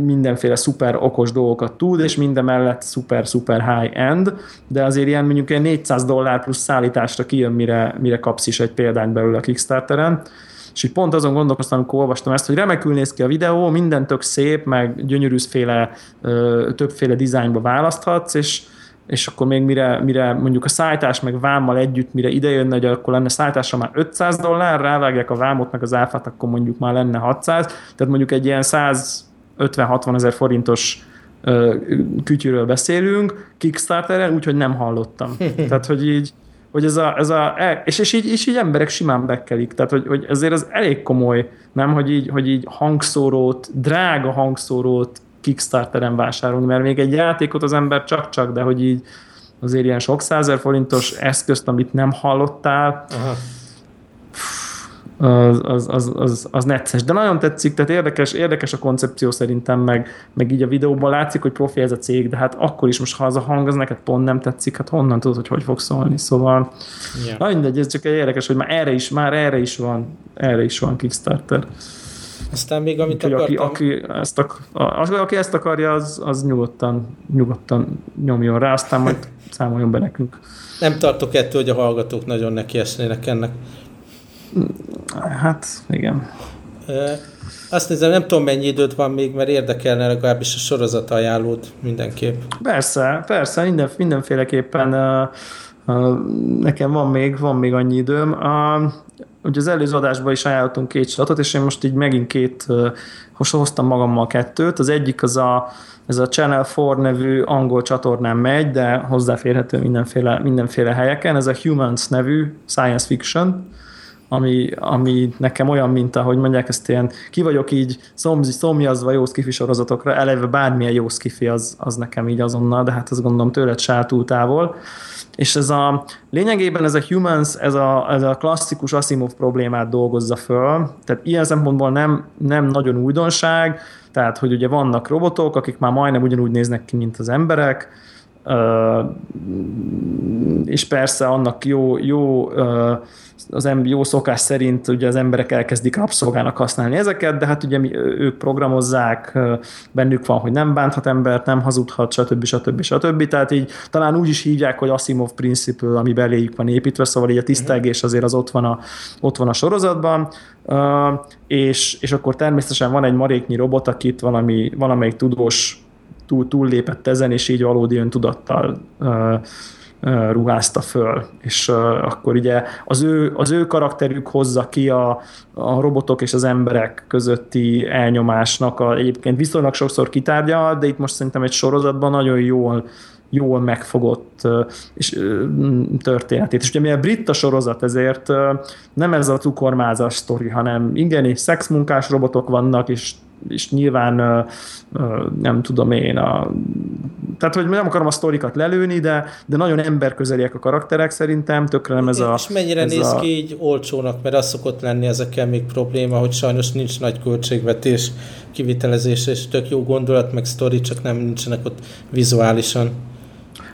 Speaker 2: mindenféle szuper okos dolgokat tud, és minden mellett szuper, szuper high-end, de azért ilyen mondjuk ilyen 400 dollár plusz szállításra kijön, mire, mire kapsz is egy példányt belőle a Kickstarteren, és így pont azon gondolkoztam, amikor olvastam ezt, hogy remekül néz ki a videó, minden tök szép, meg gyönyörűzféle, többféle dizájnba választhatsz, és és akkor még mire, mire mondjuk a szállítás meg vámmal együtt, mire ide jönne, hogy akkor lenne szállításra már 500 dollár, rávágják a vámot meg az áfát, akkor mondjuk már lenne 600, tehát mondjuk egy ilyen 150-60 ezer forintos kütyűről beszélünk, Kickstarteren, úgyhogy nem hallottam. tehát, hogy így, hogy ez a, ez a e, és, és, így, és így emberek simán bekkelik, tehát hogy, hogy ezért az elég komoly, nem, hogy így, hogy így hangszórót, drága hangszórót Kickstarteren vásárolni, mert még egy játékot az ember csak-csak, de hogy így azért ilyen sok százer forintos eszközt, amit nem hallottál, Aha. Az, az, az, az, az necces. De nagyon tetszik, tehát érdekes, érdekes a koncepció szerintem, meg, meg így a videóban látszik, hogy profi ez a cég, de hát akkor is most, ha az a hang az neked pont nem tetszik, hát honnan tudod, hogy hogy fog szólni, szóval yeah. na mindegy, ez csak egy érdekes, hogy már erre is, már erre is van, erre is van Kickstarter.
Speaker 1: Aztán még amit
Speaker 2: akartam... aki, aki, ezt ak, az, aki ezt akarja, az, az nyugodtan, nyugodtan nyomjon rá, aztán majd számoljon be nekünk.
Speaker 1: Nem tartok ettől, hogy a hallgatók nagyon nekiesnének ennek.
Speaker 2: Hát, igen.
Speaker 1: Azt nézem, nem tudom mennyi időd van még, mert érdekelne legalábbis a sorozat ajánlód mindenképp.
Speaker 2: Persze, persze, minden, mindenféleképpen uh, uh, nekem van még, van még annyi időm. Uh, ugye az előző adásban is ajánlottunk két sorozatot, és én most így megint két, most hoztam magammal kettőt. Az egyik az a, ez a Channel 4 nevű angol csatornán megy, de hozzáférhető mindenféle, mindenféle helyeken. Ez a Humans nevű science fiction, ami, ami nekem olyan, mint ahogy mondják, ezt ilyen, ki vagyok így szomzi, szomjazva jó skifi sorozatokra, eleve bármilyen jó skifi az, az nekem így azonnal, de hát azt gondolom tőled se túl távol. És ez a, lényegében ez a Humans, ez a, ez a klasszikus Asimov problémát dolgozza föl, tehát ilyen szempontból nem, nem nagyon újdonság, tehát hogy ugye vannak robotok, akik már majdnem ugyanúgy néznek ki, mint az emberek, és persze annak jó, jó az ember jó szokás szerint ugye az emberek elkezdik rabszolgának használni ezeket, de hát ugye mi, ők programozzák, bennük van, hogy nem bánthat embert, nem hazudhat, stb. stb. stb. Tehát így talán úgy is hívják, hogy Asimov Principle, ami beléjük van építve, szóval így a tisztelgés azért az ott van a, ott van a sorozatban, és, és akkor természetesen van egy maréknyi robot, akit valami, valamelyik tudós túl, túllépett ezen, és így valódi öntudattal ruházta föl. És akkor ugye az ő, az ő karakterük hozza ki a, a robotok és az emberek közötti elnyomásnak a, egyébként viszonylag sokszor kitárgyal, de itt most szerintem egy sorozatban nagyon jól jól megfogott és, történetét. És ugye mivel brit a sorozat, ezért nem ez a cukormázas sztori, hanem igenis szexmunkás robotok vannak, és és nyilván nem tudom én, a, tehát hogy nem akarom a sztorikat lelőni, de, de nagyon emberközeliek a karakterek szerintem, tökre nem ez a...
Speaker 1: És mennyire ez néz a... ki így olcsónak, mert az szokott lenni ezekkel még probléma, hogy sajnos nincs nagy költségvetés, kivitelezés, és tök jó gondolat, meg sztori, csak nem nincsenek ott vizuálisan.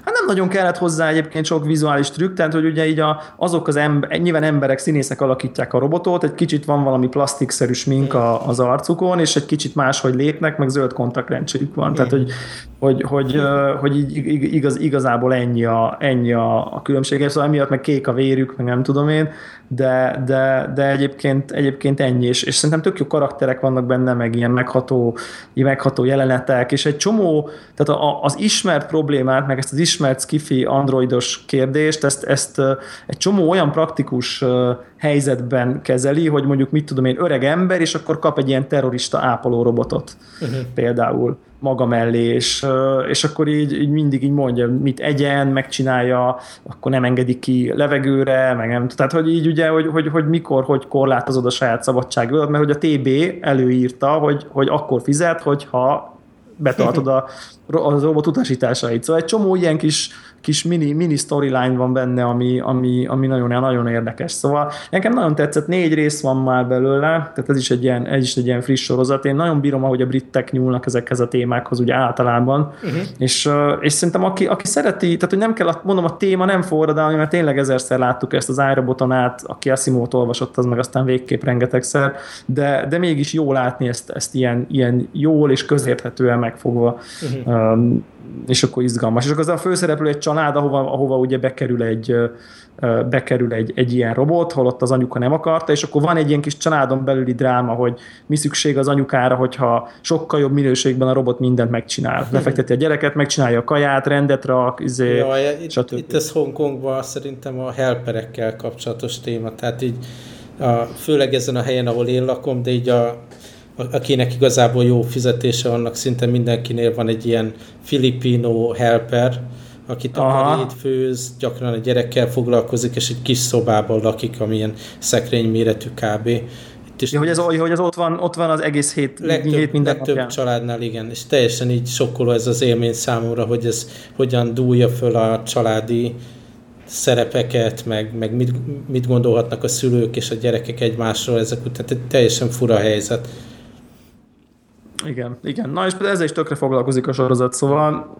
Speaker 2: Hát nem nagyon kellett hozzá egyébként sok vizuális trükk, tehát hogy ugye így a, azok az ember, nyilván emberek, színészek alakítják a robotot, egy kicsit van valami plastikszerű smink a, az arcukon, és egy kicsit máshogy lépnek, meg zöld kontaktlencséjük van. Tehát, hogy, hogy, hogy, hogy így igaz, igazából ennyi a, ennyi a, a különbség, szóval emiatt meg kék a vérük, meg nem tudom én, de, de, de egyébként, egyébként ennyi, és, és szerintem tök jó karakterek vannak benne, meg ilyen megható, ilyen megható jelenetek, és egy csomó, tehát a, az ismert problémát, meg ezt az ismert ismert skifi androidos kérdést, ezt, ezt egy csomó olyan praktikus helyzetben kezeli, hogy mondjuk mit tudom én, öreg ember, és akkor kap egy ilyen terrorista ápoló robotot uh-huh. például maga mellé, és, és akkor így, így mindig így mondja, mit egyen, megcsinálja, akkor nem engedik ki levegőre, meg nem, tehát hogy így ugye, hogy, hogy, hogy mikor, hogy korlátozod a saját szabadságodat, mert hogy a TB előírta, hogy, hogy akkor fizet, hogyha betartod a, a robot utasításait. Szóval egy csomó ilyen kis kis mini, mini storyline van benne, ami, ami, ami nagyon, nagyon érdekes. Szóval nekem nagyon tetszett, négy rész van már belőle, tehát ez is egy ilyen, ez is egy ilyen friss sorozat. Én nagyon bírom, ahogy a britek nyúlnak ezekhez a témákhoz ugye általában, uh-huh. és, és szerintem aki, aki szereti, tehát hogy nem kell, mondom, a téma nem forradalmi, mert tényleg ezerszer láttuk ezt az iRoboton át, aki Asimót olvasott, az meg aztán végképp rengetegszer, de, de mégis jó látni ezt, ezt ilyen, ilyen jól és közérthetően megfogva. Uh-huh. És akkor izgalmas. És akkor az a főszereplő egy család, ahova, ahova ugye bekerül egy, bekerül egy, egy ilyen robot, holott az anyuka nem akarta, és akkor van egy ilyen kis családon belüli dráma, hogy mi szükség az anyukára, hogyha sokkal jobb minőségben a robot mindent megcsinál. Lefekteti a gyereket, megcsinálja a kaját, rendet rak, izé,
Speaker 1: ja, itt, itt ez Hongkongban szerintem a helperekkel kapcsolatos téma, tehát így a, főleg ezen a helyen, ahol én lakom, de így a akinek igazából jó fizetése, annak szinte mindenkinél van egy ilyen filipino helper, aki takarít, főz, gyakran a gyerekkel foglalkozik, és egy kis szobában lakik, amilyen szekrény méretű kb.
Speaker 2: Itt is ja, hogy, ez, hogy ez ott van, ott van az egész hét,
Speaker 1: legtöbb, hét minden legtöbb napján. családnál, igen, és teljesen így sokkoló ez az élmény számomra, hogy ez hogyan dúlja föl a családi szerepeket, meg, meg mit, mit gondolhatnak a szülők és a gyerekek egymásról, ezek után teljesen fura helyzet.
Speaker 2: Igen, igen. Na és ezzel is tökre foglalkozik a sorozat, szóval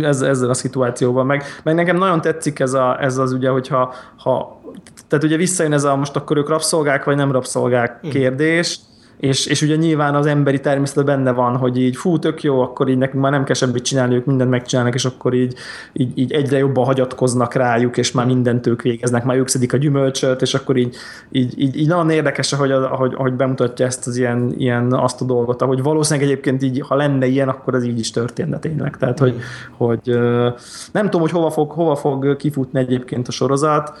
Speaker 2: ez, ezzel a szituációval meg, meg nekem nagyon tetszik ez, a, ez az ugye, hogyha ha, tehát ugye visszajön ez a most akkor ők rabszolgák vagy nem rabszolgák hm. kérdés, mm és, és ugye nyilván az emberi természet benne van, hogy így fú, tök jó, akkor így nekünk már nem kell semmit csinálni, ők mindent megcsinálnak, és akkor így, így, így egyre jobban hagyatkoznak rájuk, és már mindent ők végeznek, már ők szedik a gyümölcsöt, és akkor így, így, így, így nagyon érdekes, ahogy, ahogy, ahogy bemutatja ezt az ilyen, ilyen azt a dolgot, ahogy valószínűleg egyébként így, ha lenne ilyen, akkor ez így is történne tényleg. Tehát, hogy, hogy nem tudom, hogy hova fog, hova fog kifutni egyébként a sorozat,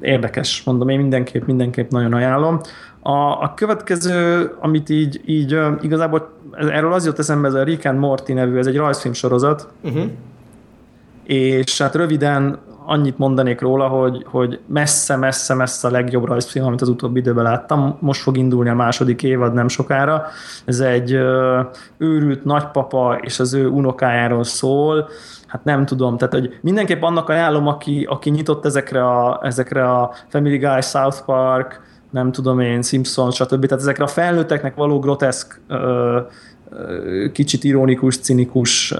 Speaker 2: érdekes, mondom, én mindenképp, mindenképp nagyon ajánlom. A, a következő, amit így, így igazából erről az jött eszembe, ez a Rick and Morty nevű, ez egy rajzfilm sorozat, uh-huh. és hát röviden annyit mondanék róla, hogy, hogy messze, messze, messze a legjobb rajzfilm, amit az utóbbi időben láttam. Most fog indulni a második évad nem sokára. Ez egy őrült nagypapa és az ő unokájáról szól. Hát nem tudom, tehát hogy mindenképp annak ajánlom, aki, aki nyitott ezekre a, ezekre a Family Guy, South Park, nem tudom én, Simpson, stb. Tehát ezekre a felnőtteknek való groteszk, kicsit ironikus, cinikus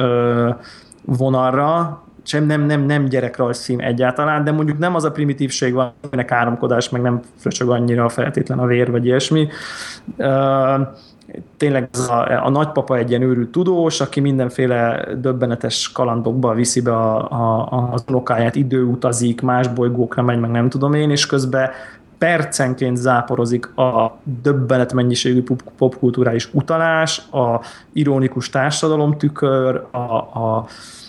Speaker 2: vonalra, sem nem, nem, nem gyerekrajzfilm egyáltalán, de mondjuk nem az a primitívség van, aminek áramkodás, meg nem fröcsög annyira feltétlen a vér, vagy ilyesmi. Tényleg az a, a nagypapa egy ilyen őrült tudós, aki mindenféle döbbenetes kalandokba viszi be a, a, az unokáját, időutazik, más bolygókra megy, meg nem tudom én, és közben percenként záporozik a döbbenet mennyiségű popkulturális utalás, a ironikus társadalomtükör, a, a,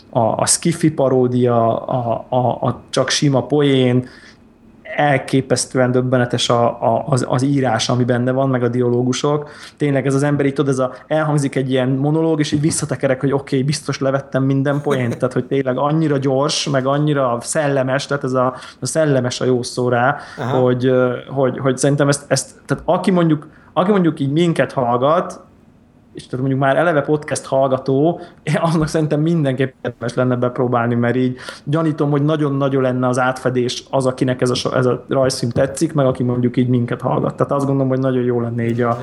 Speaker 2: a, a skifi paródia, a, a, a csak sima poén, elképesztően döbbenetes a, a, az, az írás, ami benne van, meg a dialógusok. Tényleg ez az ember így, tudod, ez a, elhangzik egy ilyen monológ, és így visszatekerek, hogy oké, okay, biztos levettem minden poént, tehát hogy tényleg annyira gyors, meg annyira szellemes, tehát ez a, a szellemes a jó szó rá, hogy, hogy, hogy, szerintem ezt, ezt, tehát aki mondjuk, aki mondjuk így minket hallgat, és tehát mondjuk már eleve podcast hallgató, annak szerintem mindenképp érdemes lenne bepróbálni, mert így gyanítom, hogy nagyon-nagyon lenne az átfedés az, akinek ez a, ez a rajzfilm tetszik, meg aki mondjuk így minket hallgat. Tehát azt gondolom, hogy nagyon jó lenne így a,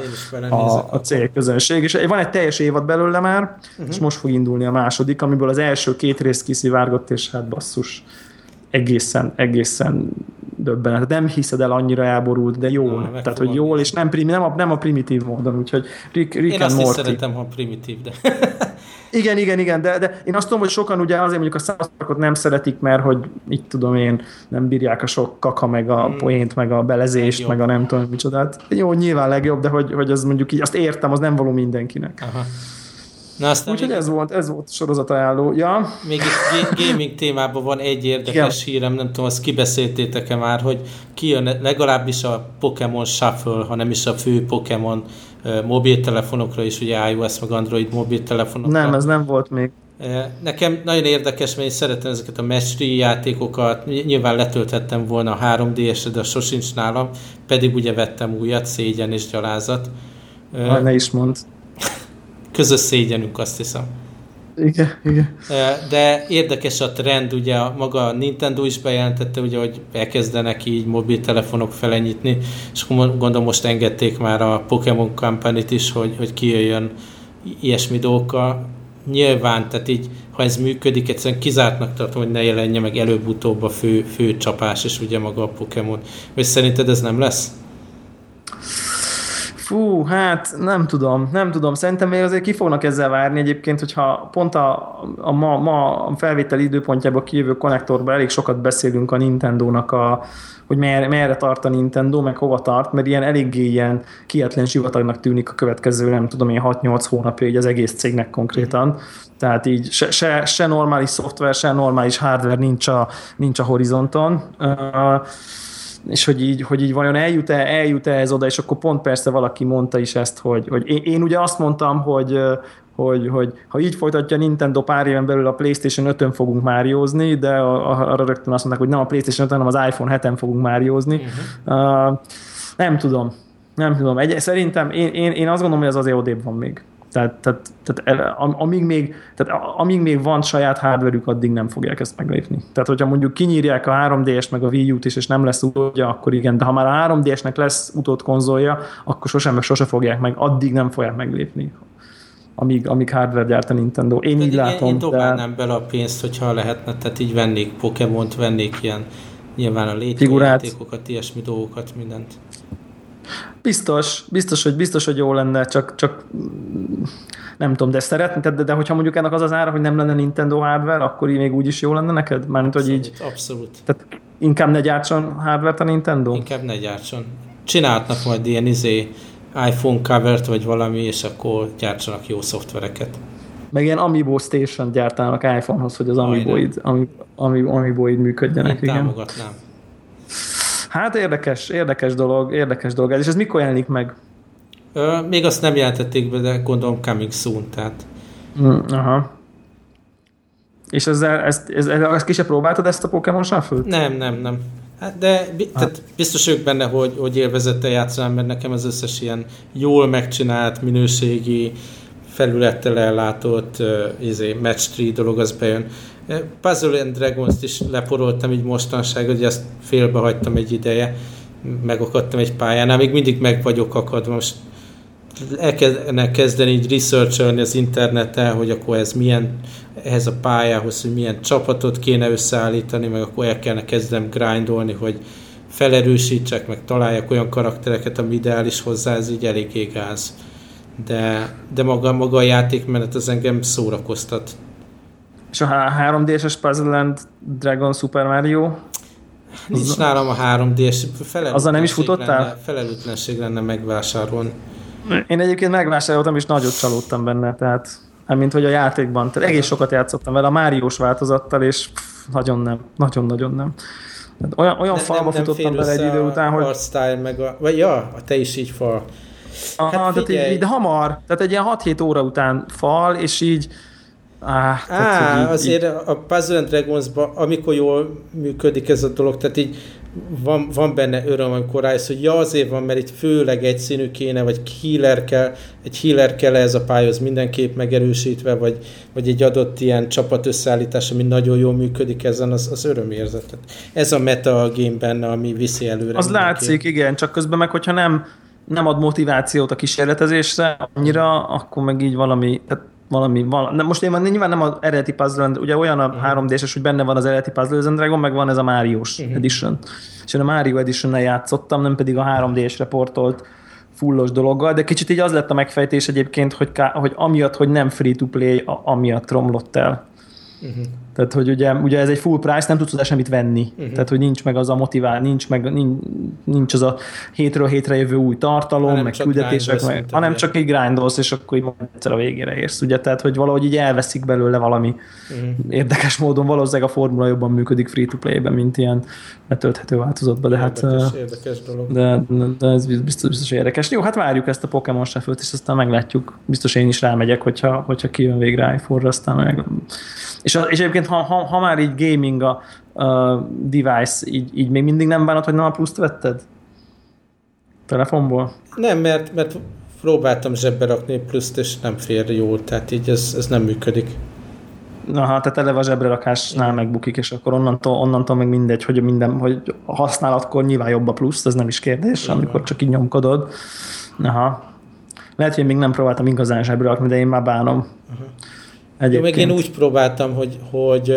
Speaker 2: a, a célközönség. És van egy teljes évad belőle már, uh-huh. és most fog indulni a második, amiből az első két rész kiszivárgott, és hát basszus, egészen, egészen döbbenet. Nem hiszed el annyira elborult, de jól. Na, Tehát, hogy jól, és nem, prim, nem, a, nem a primitív módon, úgyhogy Rick, Rick
Speaker 1: Én
Speaker 2: azt
Speaker 1: Morty. is szeretem, ha primitív, de...
Speaker 2: igen, igen, igen, de, de én azt tudom, hogy sokan ugye azért mondjuk a South nem szeretik, mert hogy itt tudom én, nem bírják a sok kaka, meg a hmm. poént, meg a belezést, legjobb. meg a nem tudom micsodát. Jó, nyilván legjobb, de hogy, hogy az mondjuk így, azt értem, az nem való mindenkinek. Aha. Úgyhogy ez volt, ez volt sorozat ajánló. Ja.
Speaker 1: Még itt gaming témában van egy érdekes Igen. hírem, nem tudom, azt kibeszéltétek-e már, hogy kijön legalábbis a Pokémon Shuffle, ha nem is a fő Pokémon mobiltelefonokra is, ugye iOS meg Android mobiltelefonokra.
Speaker 2: Nem, ez nem volt még.
Speaker 1: Nekem nagyon érdekes, mert én szeretem ezeket a match játékokat, nyilván letölthettem volna a 3DS-re, de sosincs nálam, pedig ugye vettem újat, szégyen és gyalázat.
Speaker 2: Ha, ne is mond.
Speaker 1: Közös szégyenünk, azt hiszem.
Speaker 2: Igen, igen.
Speaker 1: De érdekes a trend, ugye maga a Nintendo is bejelentette, ugye, hogy elkezdenek így mobiltelefonok fele nyitni, és gondolom most engedték már a Pokémon company is, hogy, hogy kijöjjön ilyesmi dolgokkal. Nyilván, tehát így, ha ez működik, egyszerűen kizártnak tartom, hogy ne jelenje meg előbb-utóbb a fő, fő csapás, és ugye maga a Pokémon. Vagy szerinted ez nem lesz?
Speaker 2: Fú, hát nem tudom, nem tudom. Szerintem még azért ki fognak ezzel várni egyébként, hogyha pont a, a ma, ma a felvételi időpontjába kijövő konnektorban elég sokat beszélünk a Nintendo-nak a, hogy merre, merre tart a Nintendo, meg hova tart, mert ilyen eléggé ilyen kietlen sivatagnak tűnik a következő, nem tudom én, 6-8 hónapja így az egész cégnek konkrétan. Tehát így se, se, se normális szoftver, se normális hardware nincs a, nincs a horizonton. Uh, és hogy így, hogy így vajon eljut-e, eljut-e ez oda, és akkor pont persze valaki mondta is ezt, hogy, hogy én, én ugye azt mondtam, hogy, hogy, hogy ha így folytatja Nintendo pár éven belül a PlayStation 5-ön fogunk máriózni, de arra rögtön azt mondták, hogy nem a PlayStation 5 hanem az iPhone 7-en fogunk máriózni. Uh-huh. Uh, nem tudom. Nem tudom. Egy, szerintem én, én, én azt gondolom, hogy ez azért odébb van még. Tehát, tehát, tehát amíg, még, tehát amíg még van saját hardware addig nem fogják ezt meglépni. Tehát, hogyha mondjuk kinyírják a 3DS meg a Wii U-t is, és nem lesz utódja, akkor igen, de ha már a 3DS-nek lesz utód konzolja, akkor sosem meg sose fogják meg, addig nem fogják meglépni amíg, amíg hardware gyárt a Nintendo. Én de így igen, látom. Én
Speaker 1: dobálnám de... bele a pénzt, hogyha lehetne, tehát így vennék Pokémon-t, vennék ilyen nyilván a létjátékokat, ilyesmi dolgokat, mindent.
Speaker 2: Biztos, biztos, hogy biztos, hogy jó lenne, csak, csak nem tudom, de szeretni, de, de hogyha mondjuk ennek az az ára, hogy nem lenne Nintendo hardware, akkor így még úgy is jó lenne neked? Mármint, hogy így...
Speaker 1: Abszolút.
Speaker 2: Tehát inkább ne gyártson hardware a Nintendo?
Speaker 1: Inkább ne gyártson. Csinálhatnak majd ilyen izé iPhone covert, vagy valami, és akkor gyártsanak jó szoftvereket.
Speaker 2: Meg ilyen Amiibo Station gyártának iPhone-hoz, hogy az Amiibo-id, Amiibo működjenek. Én
Speaker 1: igen. támogatnám.
Speaker 2: Hát érdekes, érdekes dolog, érdekes dolog. És ez mikor jelenik meg?
Speaker 1: Ö, még azt nem jelentették be, de gondolom coming soon, tehát.
Speaker 2: Mm, aha. És ezzel, ezt, ezt, ezt ki se próbáltad ezt a Pokémon shuffle
Speaker 1: Nem, nem, nem. Hát de tehát biztos ők benne, hogy, hogy élvezettel játszanám, mert nekem az összes ilyen jól megcsinált, minőségi, felülettel ellátott uh, izé, match 3 dolog az bejön. Puzzle and Dragons-t is leporoltam így mostanság, hogy ezt félbehagytam egy ideje, megakadtam egy pályánál, még mindig meg vagyok akadva, most el kellene kezdeni így researcholni az interneten, hogy akkor ez milyen, ehhez a pályához, hogy milyen csapatot kéne összeállítani, meg akkor el kellene kezdenem grindolni, hogy felerősítsek, meg találjak olyan karaktereket, ami ideális hozzá, ez így elég gáz. De, de maga, maga a játékmenet az engem szórakoztat.
Speaker 2: És a 3D-es Puzzle and Dragon Super Mario?
Speaker 1: Nincs nálam a 3D-es.
Speaker 2: Azzal nem is futottál?
Speaker 1: Lenne, felelőtlenség lenne megvásárolni.
Speaker 2: Én egyébként megvásároltam, és nagyot csalódtam benne, tehát mint hogy a játékban. Tehát egész sokat játszottam vele a Máriós változattal, és pff, nagyon nem, nagyon-nagyon nem. Tehát olyan, olyan ne, falba nem, nem futottam bele egy idő után, hogy...
Speaker 1: style meg a... Vagy ja, a te is így fal.
Speaker 2: Aha, hát tehát így, így, de hamar, tehát egy ilyen 6-7 óra után fal, és így
Speaker 1: Á, Á így, azért így... a Puzzle and dragons amikor jól működik ez a dolog, tehát így van, van benne öröm, amikor rájössz, hogy ja, azért van, mert itt főleg egy színű kéne, vagy healer kell, egy healer kell ez a pályahoz mindenképp megerősítve, vagy, vagy egy adott ilyen csapat összeállítás, ami nagyon jól működik ezen, az, az örömérzetet. Ez a meta a game benne, ami viszi előre.
Speaker 2: Az látszik, igen, csak közben meg, hogyha nem, nem ad motivációt a kísérletezésre annyira, akkor meg így valami, tehát valami, valami most én nyilván nem az eredeti puzzle ugye olyan a uh-huh. 3D-es, hogy benne van az eredeti Puzzle and Dragon, meg van ez a Mario-s uh-huh. Edition. És én a Mario Edition-nel játszottam, nem pedig a 3D-es reportolt fullos dologgal, de kicsit így az lett a megfejtés egyébként, hogy, ká- hogy amiatt, hogy nem free-to-play, amiatt romlott el. Uh-huh. Tehát, hogy ugye, ugye ez egy full price, nem tudsz hozzá semmit venni. Uh-huh. Tehát, hogy nincs meg az a motivál, nincs, meg, nincs, nincs az a hétről hétre jövő új tartalom, hanem meg küldetések, meg, hanem csak egy grindolsz, és akkor így egyszer a végére érsz. Ugye? Tehát, hogy valahogy így elveszik belőle valami uh-huh. érdekes módon. Valószínűleg a formula jobban működik free-to-play-ben, mint ilyen letölthető változatban. De hát,
Speaker 1: érdekes, érdekes dolog.
Speaker 2: De, de, de, ez biztos, biztos érdekes. Jó, hát várjuk ezt a Pokémon shuffle és aztán meglátjuk. Biztos én is rámegyek, hogyha, hogyha kijön végre iPhone-ra, aztán meg... És, és egyébként ha, ha, ha már így gaming a, a device, így, így még mindig nem bánod, hogy nem a pluszt vetted? Telefonból?
Speaker 1: Nem, mert, mert próbáltam zsebbe rakni pluszt, és nem fér jól, tehát így ez, ez nem működik.
Speaker 2: Aha, tehát eleve a zsebre rakásnál megbukik, és akkor onnantól, onnantól meg mindegy, hogy minden, hogy használatkor nyilván jobb a plusz, ez nem is kérdés, Igen. amikor csak így nyomkodod. Aha. Lehet, hogy még nem próbáltam igazán zsebre rakni, de én már bánom. Uh-huh.
Speaker 1: Egyébként. Jó, meg én úgy próbáltam, hogy, hogy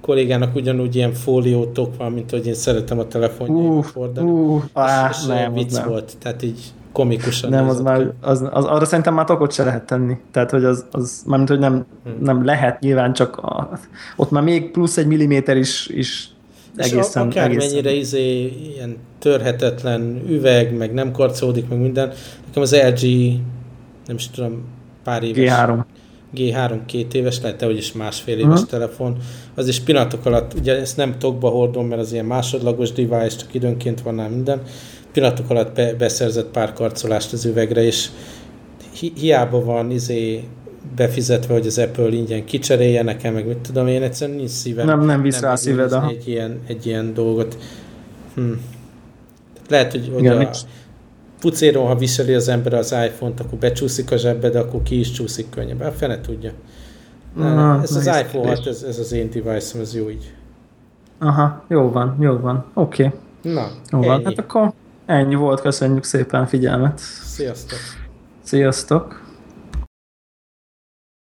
Speaker 1: kollégának ugyanúgy ilyen fóliótok van, mint hogy én szeretem a telefonjaimat uh, fordani. Uh,
Speaker 2: á, és nem, vicc
Speaker 1: nem. volt, tehát így komikusan.
Speaker 2: Nem, az már, az, az, arra szerintem már tokot se lehet tenni. Tehát, hogy az, az mármint, hogy nem, hmm. nem lehet nyilván, csak a, ott már még plusz egy milliméter is, is egészen,
Speaker 1: és akármennyire izé, ilyen törhetetlen üveg, meg nem karcolódik, meg minden. Nekem az LG, nem is tudom, pár éves.
Speaker 2: G3.
Speaker 1: G3 két éves, lehet, hogy is másfél éves uh-huh. telefon. Az is pillanatok alatt, ugye ezt nem tokba hordom, mert az ilyen másodlagos device, csak időnként van már minden. Pillanatok alatt be, beszerzett pár karcolást az üvegre, és hi, hiába van izé befizetve, hogy az Apple ingyen kicserélje nekem, meg mit tudom én, egyszerűen nincs szívem.
Speaker 2: Nem, nem visz rá szíved.
Speaker 1: Egy ilyen, egy ilyen dolgot. Hm. Lehet, hogy, hogy Igen, a, pucéron, ha viseli az ember az iPhone-t, akkor becsúszik a zsebbe, de akkor ki is csúszik könnyebben. A fene tudja. Na, ez az iPhone 6, ez, ez az én device ez jó így.
Speaker 2: Aha, jó van, jó van. Oké. Okay.
Speaker 1: Na,
Speaker 2: jó ennyi. van. Hát akkor ennyi volt, köszönjük szépen a figyelmet.
Speaker 1: Sziasztok.
Speaker 2: Sziasztok.